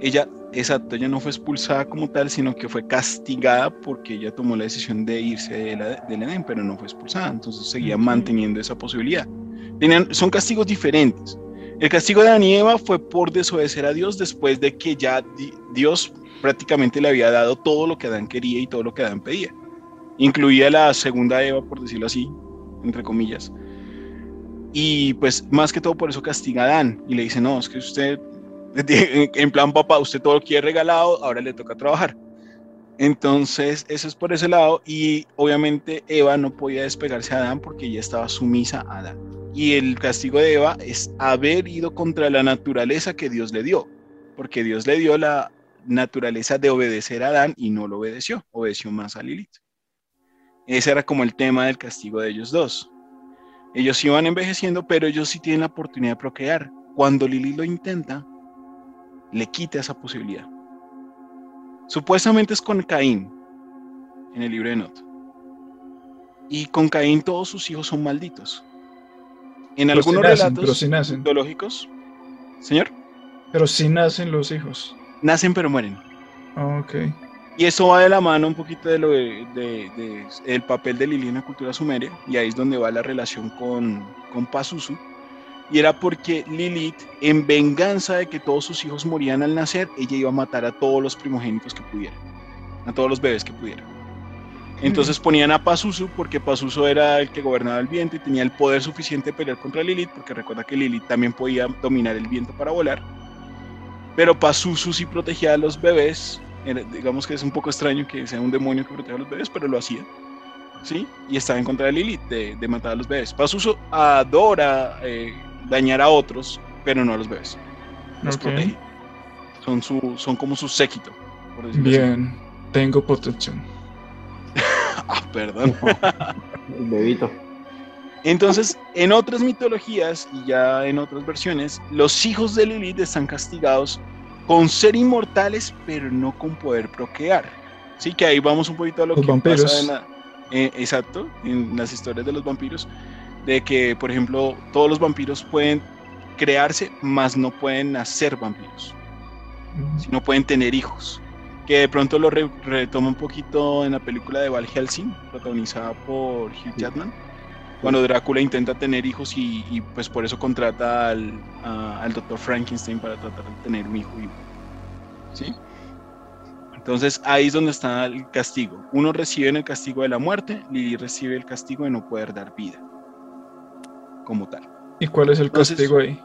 ella, exacto, ella no fue expulsada como tal, sino que fue castigada porque ella tomó la decisión de irse de la- del Edén, pero no fue expulsada, entonces seguía manteniendo esa posibilidad. Tenían, son castigos diferentes. El castigo de Eva fue por desobedecer a Dios después de que ya di- Dios prácticamente le había dado todo lo que Adán quería y todo lo que Adán pedía. Incluía la segunda Eva, por decirlo así, entre comillas. Y pues más que todo por eso castiga a Adán y le dice, no, es que usted, [LAUGHS] en plan papá, usted todo lo quiere regalado, ahora le toca trabajar. Entonces, eso es por ese lado y obviamente Eva no podía despegarse a Adán porque ella estaba sumisa a Adán. Y el castigo de Eva es haber ido contra la naturaleza que Dios le dio, porque Dios le dio la naturaleza de obedecer a Adán y no lo obedeció, obedeció más a Lilith. Ese era como el tema del castigo de ellos dos. Ellos iban envejeciendo, pero ellos sí tienen la oportunidad de procrear. Cuando Lilith lo intenta, le quita esa posibilidad. Supuestamente es con Caín, en el libro de Not. Y con Caín todos sus hijos son malditos. En Pero algunos nacen, relatos pero sí nacen. mitológicos, señor, Pero sí nacen los hijos. nacen pero mueren. Ah, ok. Y eso va de la mano un poquito de lo de, de- de- el papel de Lili en la cultura sumeria, y ahí es donde va la relación con, con Pazuzu. Y era porque Lilith, en venganza de que todos sus hijos morían al nacer, ella iba a matar a todos los primogénitos que pudiera, a todos los bebés que pudiera. Entonces ponían a Pazuzu porque Pazuzu era el que gobernaba el viento y tenía el poder suficiente de pelear contra Lilith, porque recuerda que Lilith también podía dominar el viento para volar. Pero Pazuzu sí protegía a los bebés. Era- digamos que es un poco extraño que sea un demonio que proteja a los bebés, pero lo hacía. ¿Sí? Y estaba en contra de Lilith, de, de matar a los bebés. Pazuzu adora eh, dañar a otros, pero no a los bebés. Los Ok. protege. Son, su, son como su séquito, por decirlo así. Bien, tengo protección. [LAUGHS] Ah, perdón. [LAUGHS] El bebito. Entonces, en otras mitologías y ya en otras versiones, los hijos de Lilith están castigados con ser inmortales, pero no con poder procrear. Sí, que ahí vamos un poquito a lo Los que vampiros. pasa en la- eh, exacto, en las historias de los vampiros, de que, por ejemplo, todos los vampiros pueden crearse, mas no pueden nacer vampiros, no pueden tener hijos. Que de pronto lo re- retoma un poquito en la película de Val Helsing, protagonizada por Hugh Jackman cuando Drácula intenta tener hijos y, y, pues por eso contrata al, a- al doctor Frankenstein para tratar de tener un hijo vivo. ¿Sí? Entonces ahí es donde está el castigo. Uno recibe el castigo de la muerte, Lili recibe el castigo de no poder dar vida. Como tal. ¿Y cuál es el Entonces- castigo ahí?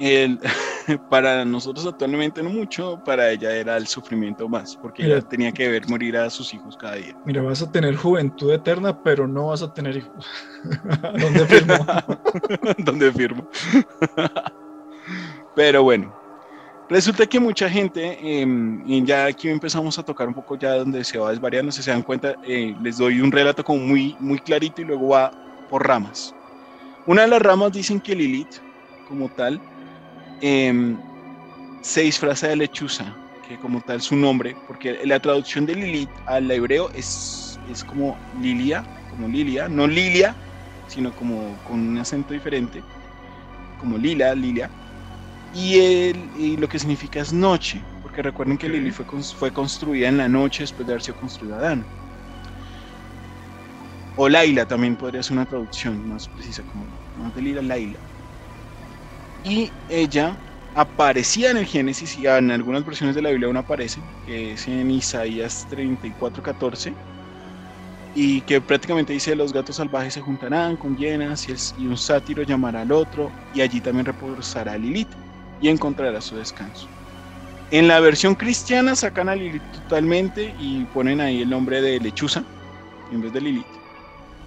El, [LAUGHS] para nosotros actualmente no mucho, para ella era el sufrimiento más, porque Mira. ella tenía que ver morir a sus hijos cada día. Mira, vas a tener juventud eterna, pero no vas a tener hijos. [LAUGHS] ¿Dónde firmo? [LAUGHS] donde firmo. Pero bueno, resulta que mucha gente, em, y ya aquí empezamos a tocar un poco ya donde se va desvariando, si se dan cuenta, eh, les doy un relato como muy, muy clarito y luego va por ramas. Una de las ramas dicen que Lilith, como tal, em, se disfraza de lechuza, que como tal su nombre, porque la traducción de Lilith al hebreo es, es como Lilia, como Lilia, no Lilia, sino como con un acento diferente, como Lila, Lilia. Y, el, y lo que significa es noche, porque recuerden que Ok. Lili fue, fue construida en la noche después de haber sido construida Adán. O Laila también podría ser una traducción más precisa, como Lila, Laila. Y ella aparecía en el Génesis y en algunas versiones de la Biblia aún aparece, que es en Isaías 34, 14 y que prácticamente dice los gatos salvajes se juntarán con hienas y, un sátiro llamará al otro y allí también reposará Lilith y encontrará su descanso. En la versión cristiana sacan a Lilith totalmente y ponen ahí el nombre de lechuza en vez de Lilith.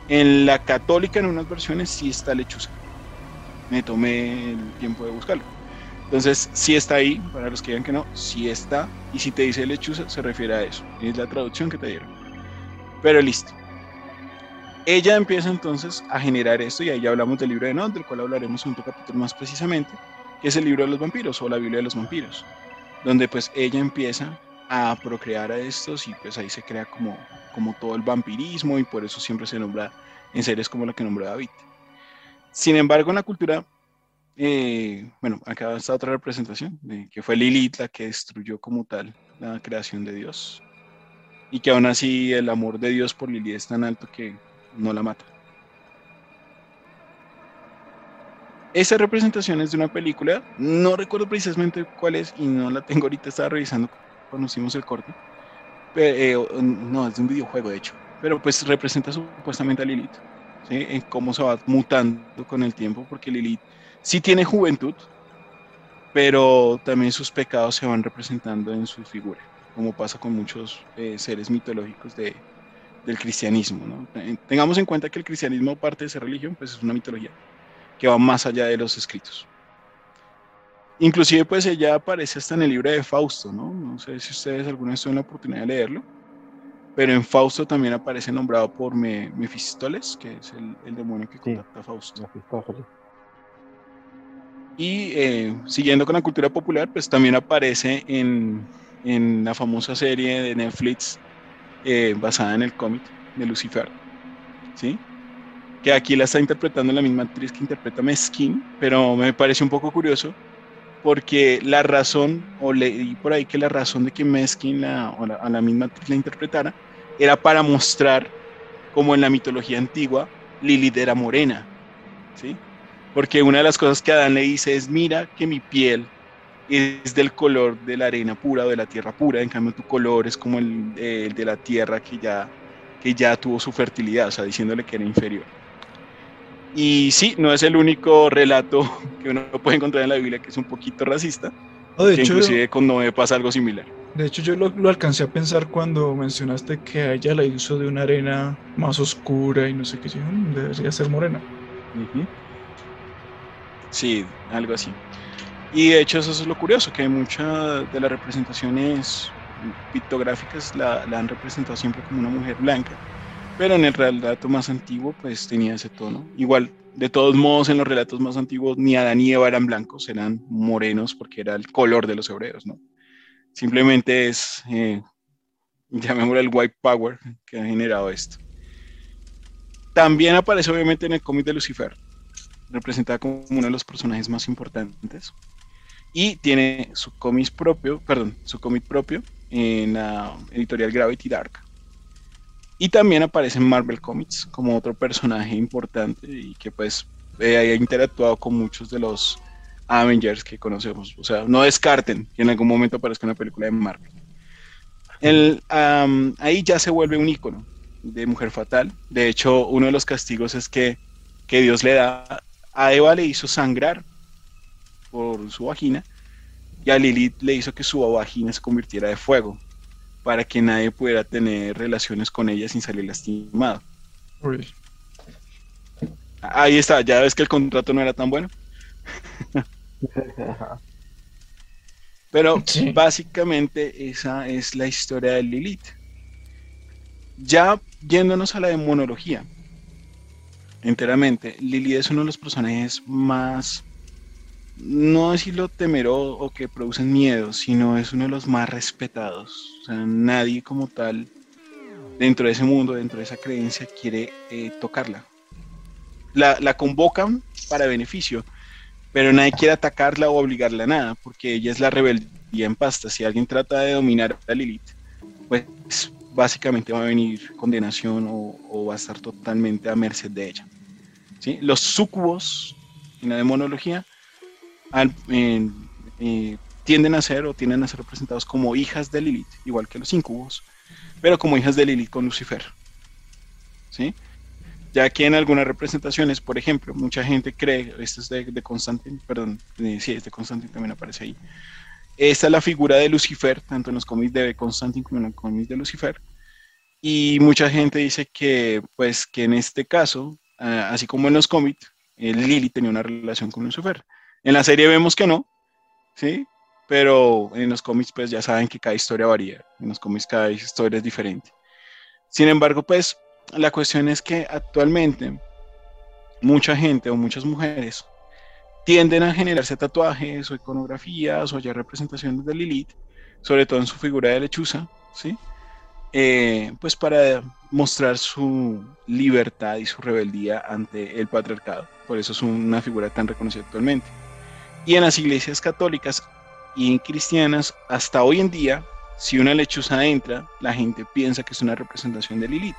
En la católica en unas versiones sí está lechuza. Me tomé el tiempo de buscarlo. Entonces, sí está ahí, para los que digan que no, sí está. Y si te dice lechuza, se refiere a eso. Es la traducción que te dieron. Pero listo. Ella empieza entonces a generar esto, y ahí ya hablamos del libro de Enoch, del cual hablaremos en otro capítulo más precisamente, que es el libro de los vampiros o la Biblia de los vampiros, donde pues ella empieza a procrear a estos y pues ahí se crea como, como todo el vampirismo y por eso siempre se nombra en series como la que nombró David. Sin embargo, en la cultura, eh, bueno, acá está otra representación, que fue Lilith la que destruyó como tal la creación de Dios y que aún así el amor de Dios por Lilith es tan alto que no la mata. Esa representación es de una película, no recuerdo precisamente cuál es y no la tengo ahorita, estaba revisando cuando hicimos el corte. Eh, o- no, es de un videojuego de hecho, pero pues representa supuestamente a Lilith, ¿sí? en cómo se va mutando con el tiempo, porque Lilith sí tiene juventud, pero también sus pecados se van representando en su figura, como pasa con muchos eh, seres mitológicos de, del cristianismo. ¿no? Eh, Tengamos en cuenta que el cristianismo, aparte de ser religión, pues es una mitología que va más allá de los escritos. Inclusive, pues ella aparece hasta en el libro de Fausto, ¿no? No sé si ustedes alguna vez tuvieron la oportunidad de leerlo, pero en Fausto también aparece nombrado por Me- Mefistófeles, que es el, el demonio que Sí. contacta a Fausto. Mefistófeles. Y eh, siguiendo con la cultura popular, pues también aparece en, en la famosa serie de Netflix eh, basada en el cómic de Lucifer, ¿sí? Que aquí la está interpretando la misma actriz que interpreta a Mesquín, pero me parece un poco curioso porque la razón, o leí por ahí que la razón de que Mesquín la, a la misma la interpretara era para mostrar como en la mitología antigua Lilith era morena, ¿sí? Porque una de las cosas que Adán le dice es, mira que mi piel es del color de la arena pura o de la tierra pura, en cambio tu color es como el, el de la tierra que ya, que ya tuvo su fertilidad, o sea, diciéndole que era inferior. Y sí, no es el único relato [LAUGHS] que uno puede encontrar en la Biblia que es un poquito racista, No, de, que hecho, inclusive con Noé pasa algo similar. de hecho, yo lo, lo alcancé a pensar cuando mencionaste que a ella la hizo de una arena más oscura y no sé qué. yo, "Mm, debería ser morena. Sí, algo así. Y de hecho eso es lo curioso, que muchas de las representaciones pictográficas la, la han representado siempre como una mujer blanca, pero en el relato más antiguo pues tenía ese tono. Igual, de todos modos, en los relatos más antiguos ni Adán ni Eva eran blancos, eran morenos porque era el color de los hebreos, ¿no? Simplemente es, eh, llamémoslo el white power que ha generado esto. También aparece obviamente en el cómic de Lucifer, representada como uno de los personajes más importantes. Y tiene su cómic propio, perdón, su cómic propio en la editorial Gravity Dark. Y también aparece en Marvel Comics como otro personaje importante y que pues eh, ha interactuado con muchos de los Avengers que conocemos. O sea, no descarten que en algún momento aparezca una película de Marvel. El, ahí ya se vuelve un icono de mujer fatal. De hecho, uno de los castigos es que, que Dios le da a Eva le hizo sangrar por su vagina y a Lilith le hizo que su vagina se convirtiera de fuego para que nadie pudiera tener relaciones con ella sin salir lastimado. Uy. Ahí está, ya ves que el contrato no era tan bueno. [LAUGHS] Pero [LAUGHS] Sí. básicamente esa es la historia de Lilith. Ya yéndonos a la demonología, enteramente, Lilith es uno de los personajes más, no decirlo temeroso o que producen miedo, sino es uno de los más respetados. O sea, nadie como tal, dentro de ese mundo, dentro de esa creencia, quiere eh, tocarla. La, la convocan para beneficio, pero nadie quiere atacarla o obligarla a nada, porque ella es la rebeldía en pasta. Si alguien trata de dominar a Lilith, pues básicamente va a venir condenación o, o va a estar totalmente a merced de ella. ¿sí? Los sucubos en la demonología al- en- eh, tienden a ser o tienden a ser representados como hijas de Lilith, igual que los incubos, pero como hijas de Lilith con Lucifer. ¿sí? Ya que en algunas representaciones, por ejemplo, mucha gente cree, esto es de, de Constantine, perdón, de- sí, es de Constantine también aparece ahí. Esta es la figura de Lucifer, tanto en los cómics de Constantine como en los cómics de Lucifer. Y mucha gente dice que, pues, que en este caso, ah, así como en los cómics, eh, Lily tenía una relación con Lucifer. En la serie vemos que no, ¿sí? Pero en los cómics, pues, ya saben que cada historia varía. En los cómics cada historia es diferente. Sin embargo, pues, la cuestión es que actualmente mucha gente o muchas mujeres tienden a generarse tatuajes o iconografías o ya representaciones de Lilith, sobre todo en su figura de lechuza, ¿sí? Eh, pues para mostrar su libertad y su rebeldía ante el patriarcado. Por eso es una figura tan reconocida actualmente. Y en las iglesias católicas y en cristianas, hasta hoy en día, si una lechuza entra, la gente piensa que es una representación de Lilith.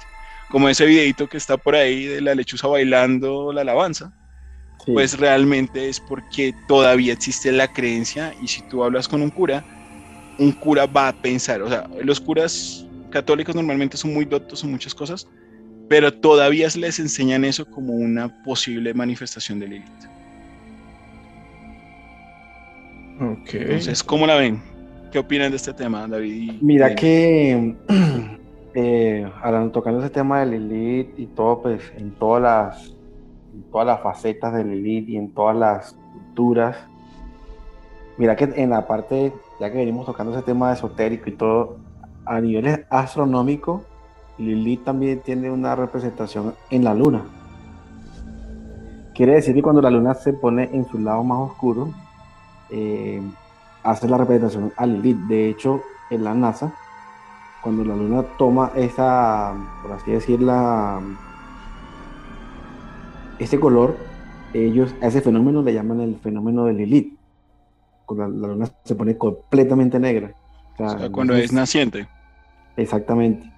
Como ese videito que está por ahí de la lechuza bailando la alabanza, Sí. pues realmente es porque todavía existe la creencia y si tú hablas con un cura, un cura va a pensar, o sea, los curas católicos normalmente son muy doctos en muchas cosas, pero todavía les enseñan eso como una posible manifestación de Lilith. Ok. Entonces, ¿cómo la ven? ¿Qué opinan de este tema, David? Mira que, [CLEARS THROAT] eh, hablando, tocando ese tema de Lilith y todo, pues en todas las, en todas las facetas de Lilith y en todas las culturas, mira que en la parte, ya que venimos tocando ese tema esotérico y todo, a nivel astronómico, Lilith también tiene una representación en la luna. Quiere decir que cuando la luna se pone en su lado más oscuro, eh, hace la representación a Lilith. De hecho, en la NASA, cuando la luna toma esa, por así decirla, ese color, ellos a ese fenómeno le llaman el fenómeno de Lilith. Cuando la, la luna se pone completamente negra. O sea, o sea, cuando es naciente. Exactamente.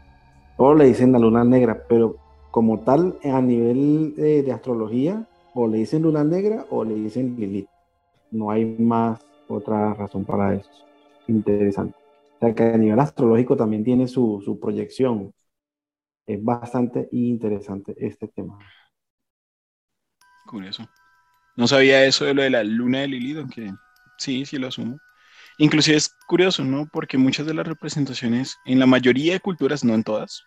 O le dicen la luna negra, pero como tal, a nivel eh, de astrología, o le dicen luna negra o le dicen Lilith. No hay más otra razón para eso. Interesante. O sea que a nivel astrológico también tiene su, su proyección. Es bastante interesante este tema. Curioso. No sabía eso de lo de la luna de Lilith, aunque sí, sí lo asumo. Inclusive es curioso, ¿no? Porque muchas de las representaciones, en la mayoría de culturas, no en todas,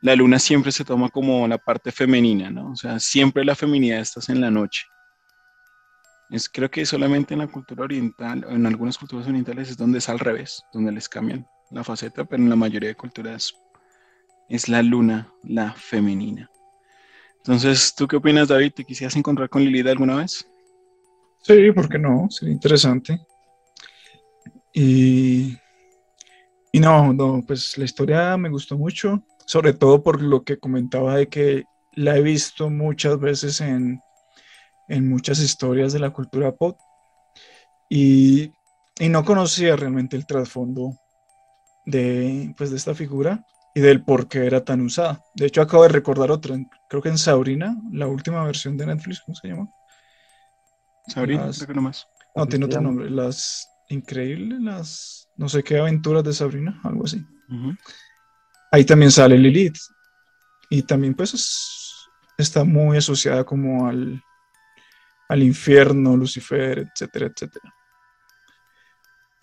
la luna siempre se toma como la parte femenina, ¿no? O sea, siempre la feminidad está en la noche. Es, creo que solamente en la cultura oriental, o en algunas culturas orientales es donde es al revés, donde les cambian la faceta, pero en la mayoría de culturas es la luna la femenina. Entonces, ¿tú qué opinas, David? ¿Te quisieras encontrar con Lilith alguna vez? Sí, ¿por qué no? Sería interesante. Y, y no, no, pues la historia me gustó mucho, sobre todo por lo que comentaba de que la he visto muchas veces en, en muchas historias de la cultura pop y, y no conocía realmente el trasfondo de, pues, de esta figura y del por qué era tan usada. De hecho, acabo de recordar otra, creo que en Sabrina, la última versión de Netflix, ¿cómo se llama? Sabrina, Las- creo que nomás. No, tiene otro nombre. Las increíbles, las no sé qué aventuras de Sabrina, algo así. Ujú. Ahí también sale Lilith. Y también pues es- está muy asociada como al, al infierno, Lucifer, etcétera, etcétera.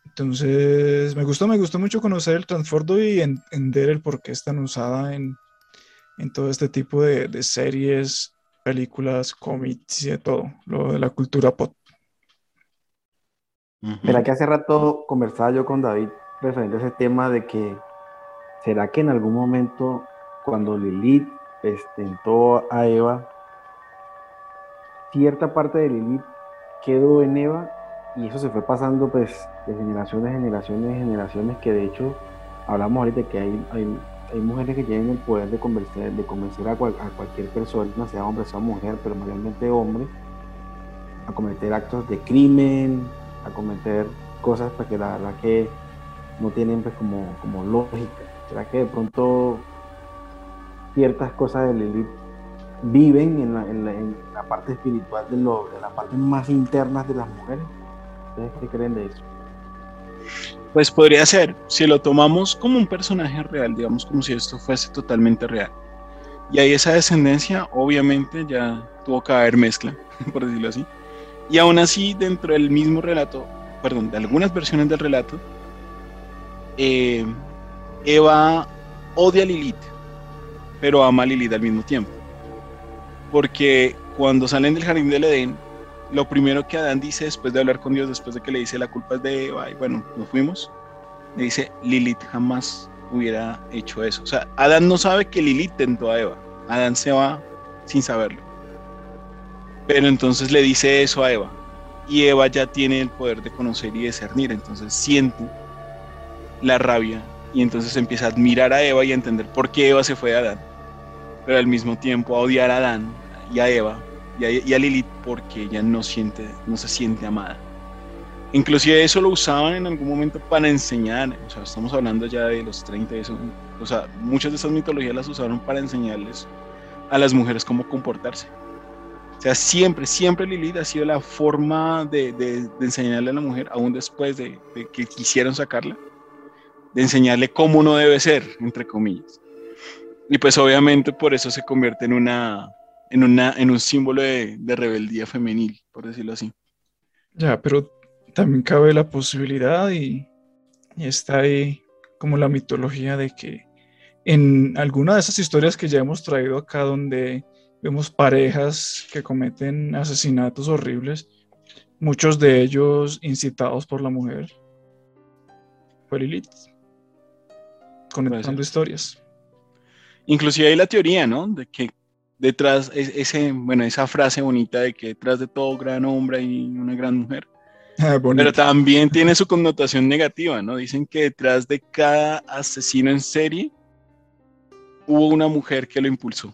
Entonces, me gustó, me gustó mucho conocer el transfordo y entender el por qué es tan usada en, en todo este tipo de, de series, películas, cómics y de todo, lo de la cultura pop. Mira que hace rato conversaba yo con David referente a ese tema de que ¿será que en algún momento cuando Lilith tentó a Eva, cierta parte de Lilith quedó en Eva y eso se fue pasando pues de generaciones, generaciones, generaciones que de hecho hablamos ahorita que hay, hay, hay mujeres que tienen el poder de convencer, de convencer a, cualquier persona, sea hombre, sea mujer, pero mayormente hombre, a cometer actos de crimen, a cometer cosas pues, que la verdad que no tienen pues como, como lógica. ¿Será que de pronto ciertas cosas de Lilith viven en la, parte espiritual de, lo, de la parte más internas de las mujeres? ¿Ustedes qué creen de eso? Pues podría ser, si lo tomamos como un personaje real, digamos como si esto fuese totalmente real. Y ahí esa descendencia, obviamente, ya tuvo que haber mezcla, [LAUGHS] por decirlo así. Y aún así, dentro del mismo relato, perdón, de algunas versiones del relato, eh, Eva odia a Lilith, pero ama a Lilith al mismo tiempo. Porque cuando salen del jardín del Edén, lo primero que Adán dice después de hablar con Dios, después de que le dice la culpa es de Eva, y bueno, nos fuimos, le dice, Lilith jamás hubiera hecho eso. O sea, Adán no sabe que Lilith tentó a Eva. Adán se va sin saberlo. Pero entonces le dice eso a Eva. Y Eva ya tiene el poder de conocer y discernir. Entonces siente la rabia y entonces empieza a admirar a Eva y a entender por qué Eva se fue de Adán. Pero al mismo tiempo a odiar a Adán y a Eva y a, Lilith porque ella no, siente, no se siente amada. Inclusive eso lo usaban en algún momento para enseñar, o sea, estamos hablando ya de los 30, eso, o sea, muchas de esas mitologías las usaron para enseñarles a las mujeres cómo comportarse. O sea, siempre, siempre Lilith ha sido la forma de, de, enseñarle a la mujer, aún después de, de, que quisieron sacarla, de enseñarle cómo no debe ser, entre comillas. Y pues obviamente por eso se convierte en una, en, una, en un símbolo de, de rebeldía femenil, por decirlo así. Ya, pero también cabe la posibilidad y, y, está ahí como la mitología de que en alguna de esas historias que ya hemos traído acá donde vemos parejas que cometen asesinatos horribles, muchos de ellos incitados por la mujer, fue Lilith, conectando historias. Inclusive hay la teoría, ¿no? De que detrás, ese, bueno, esa frase bonita de que detrás de todo gran hombre hay una gran mujer. Ah, Pero también tiene su connotación negativa, ¿no? Dicen que detrás de cada asesino en serie hubo una mujer que lo impulsó.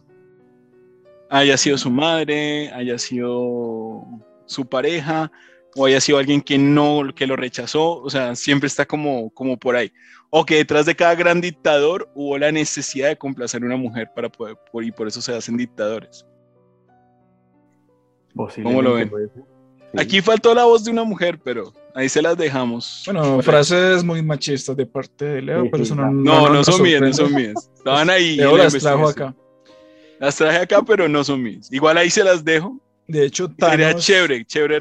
Haya sido su madre, haya sido su pareja, o haya sido alguien que no, que lo rechazó, o sea, siempre está como, como por ahí. O que detrás de cada gran dictador hubo la necesidad de complacer a una mujer para poder, por, y por eso se hacen dictadores. ¿Cómo lo ven? Aquí faltó la voz de una mujer, pero ahí se las dejamos. Bueno, frases muy machistas de parte de Leo, pero eso no, no, no, son mías, no son mías. Estaban ahí. Leo las trajo acá. Las traje acá, pero no son mías. Igual ahí se las dejo de hecho, Thanos... Sería chévere, chévere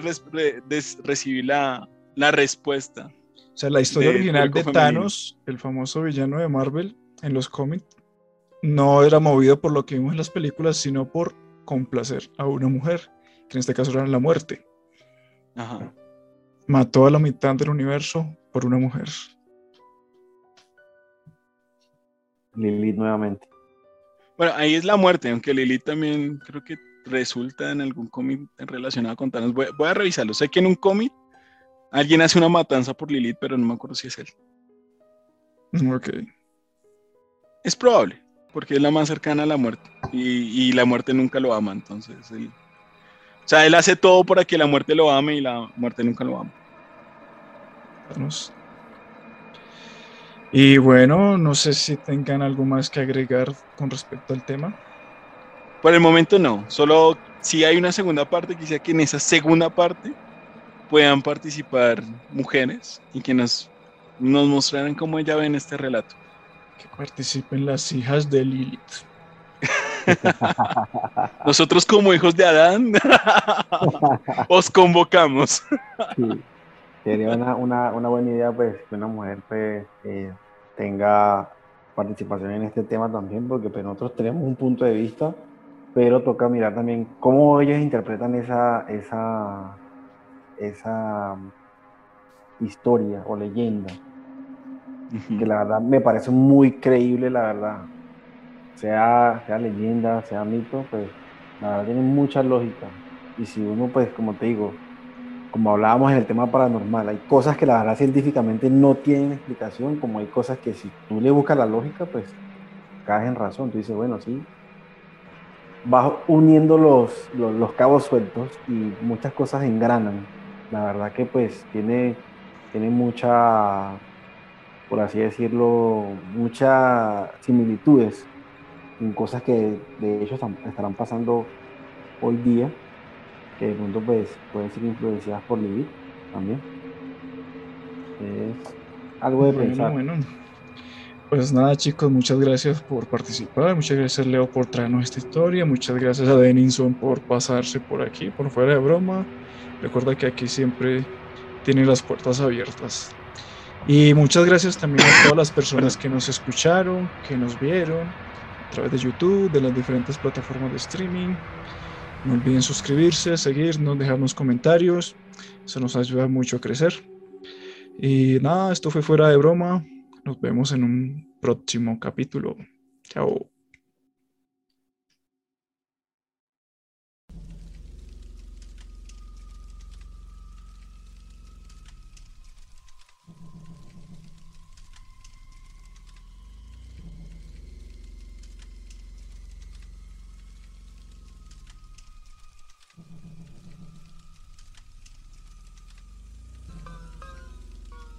recibir la, la, respuesta. O sea, la historia original de Thanos, el famoso villano de Marvel, en los cómics, no era movido por lo que vimos en las películas, sino por complacer a una mujer, que en este caso era la muerte. Ajá. Mató a la mitad del universo por una mujer. Lilith nuevamente. Bueno, ahí es la muerte, aunque Lilith también creo que resulta en algún cómic relacionado con Thanos. Voy, a revisarlo. Sé que en un cómic alguien hace una matanza por Lilith, pero no me acuerdo si es él. Ok. Es probable, porque es la más cercana a la muerte. Y, la muerte nunca lo ama, entonces. o sea, él hace todo para que la muerte lo ame y la muerte nunca lo ama. Y bueno, no sé si tengan algo más que agregar con respecto al tema. Por el momento no, solo si hay una segunda parte, quisiera que en esa segunda parte puedan participar mujeres y que nos, nos mostraran cómo ella ven este relato. Que participen las hijas de Lilith. [LAUGHS] Nosotros como hijos de Adán [LAUGHS] os convocamos. sería una, una, una, buena idea pues que una mujer pues, eh, tenga participación en este tema también, porque pues, nosotros tenemos un punto de vista, pero toca mirar también cómo ellos interpretan esa, esa, esa historia o leyenda, que la verdad me parece muy creíble, la verdad. Sea, sea leyenda, sea mito, pues la verdad tiene mucha lógica. Y si uno, pues, como te digo, como hablábamos en el tema paranormal, hay cosas que la verdad científicamente no tienen explicación, como hay cosas que si tú le buscas la lógica, pues caes en razón. Tú dices, bueno, sí, vas uniendo los, los, cabos sueltos y muchas cosas engranan. La verdad que pues tiene, tiene mucha, por así decirlo, muchas similitudes en cosas que de hecho estarán pasando hoy día que de pronto pues, pueden ser influenciadas por Lilith también. Es algo de pensar. Bueno. Pues nada chicos, muchas gracias por participar, muchas gracias Leo por traernos esta historia, muchas gracias a Denison por pasarse por aquí, por fuera de broma. Recuerda que aquí siempre tiene las puertas abiertas. Y muchas gracias también a todas las personas que nos escucharon, que nos vieron a través de YouTube, de las diferentes plataformas de streaming. No olviden suscribirse, seguirnos, dejarnos comentarios. Eso nos ayuda mucho a crecer. Y nada, esto fue fuera de broma. Nos vemos en un próximo capítulo. Chao.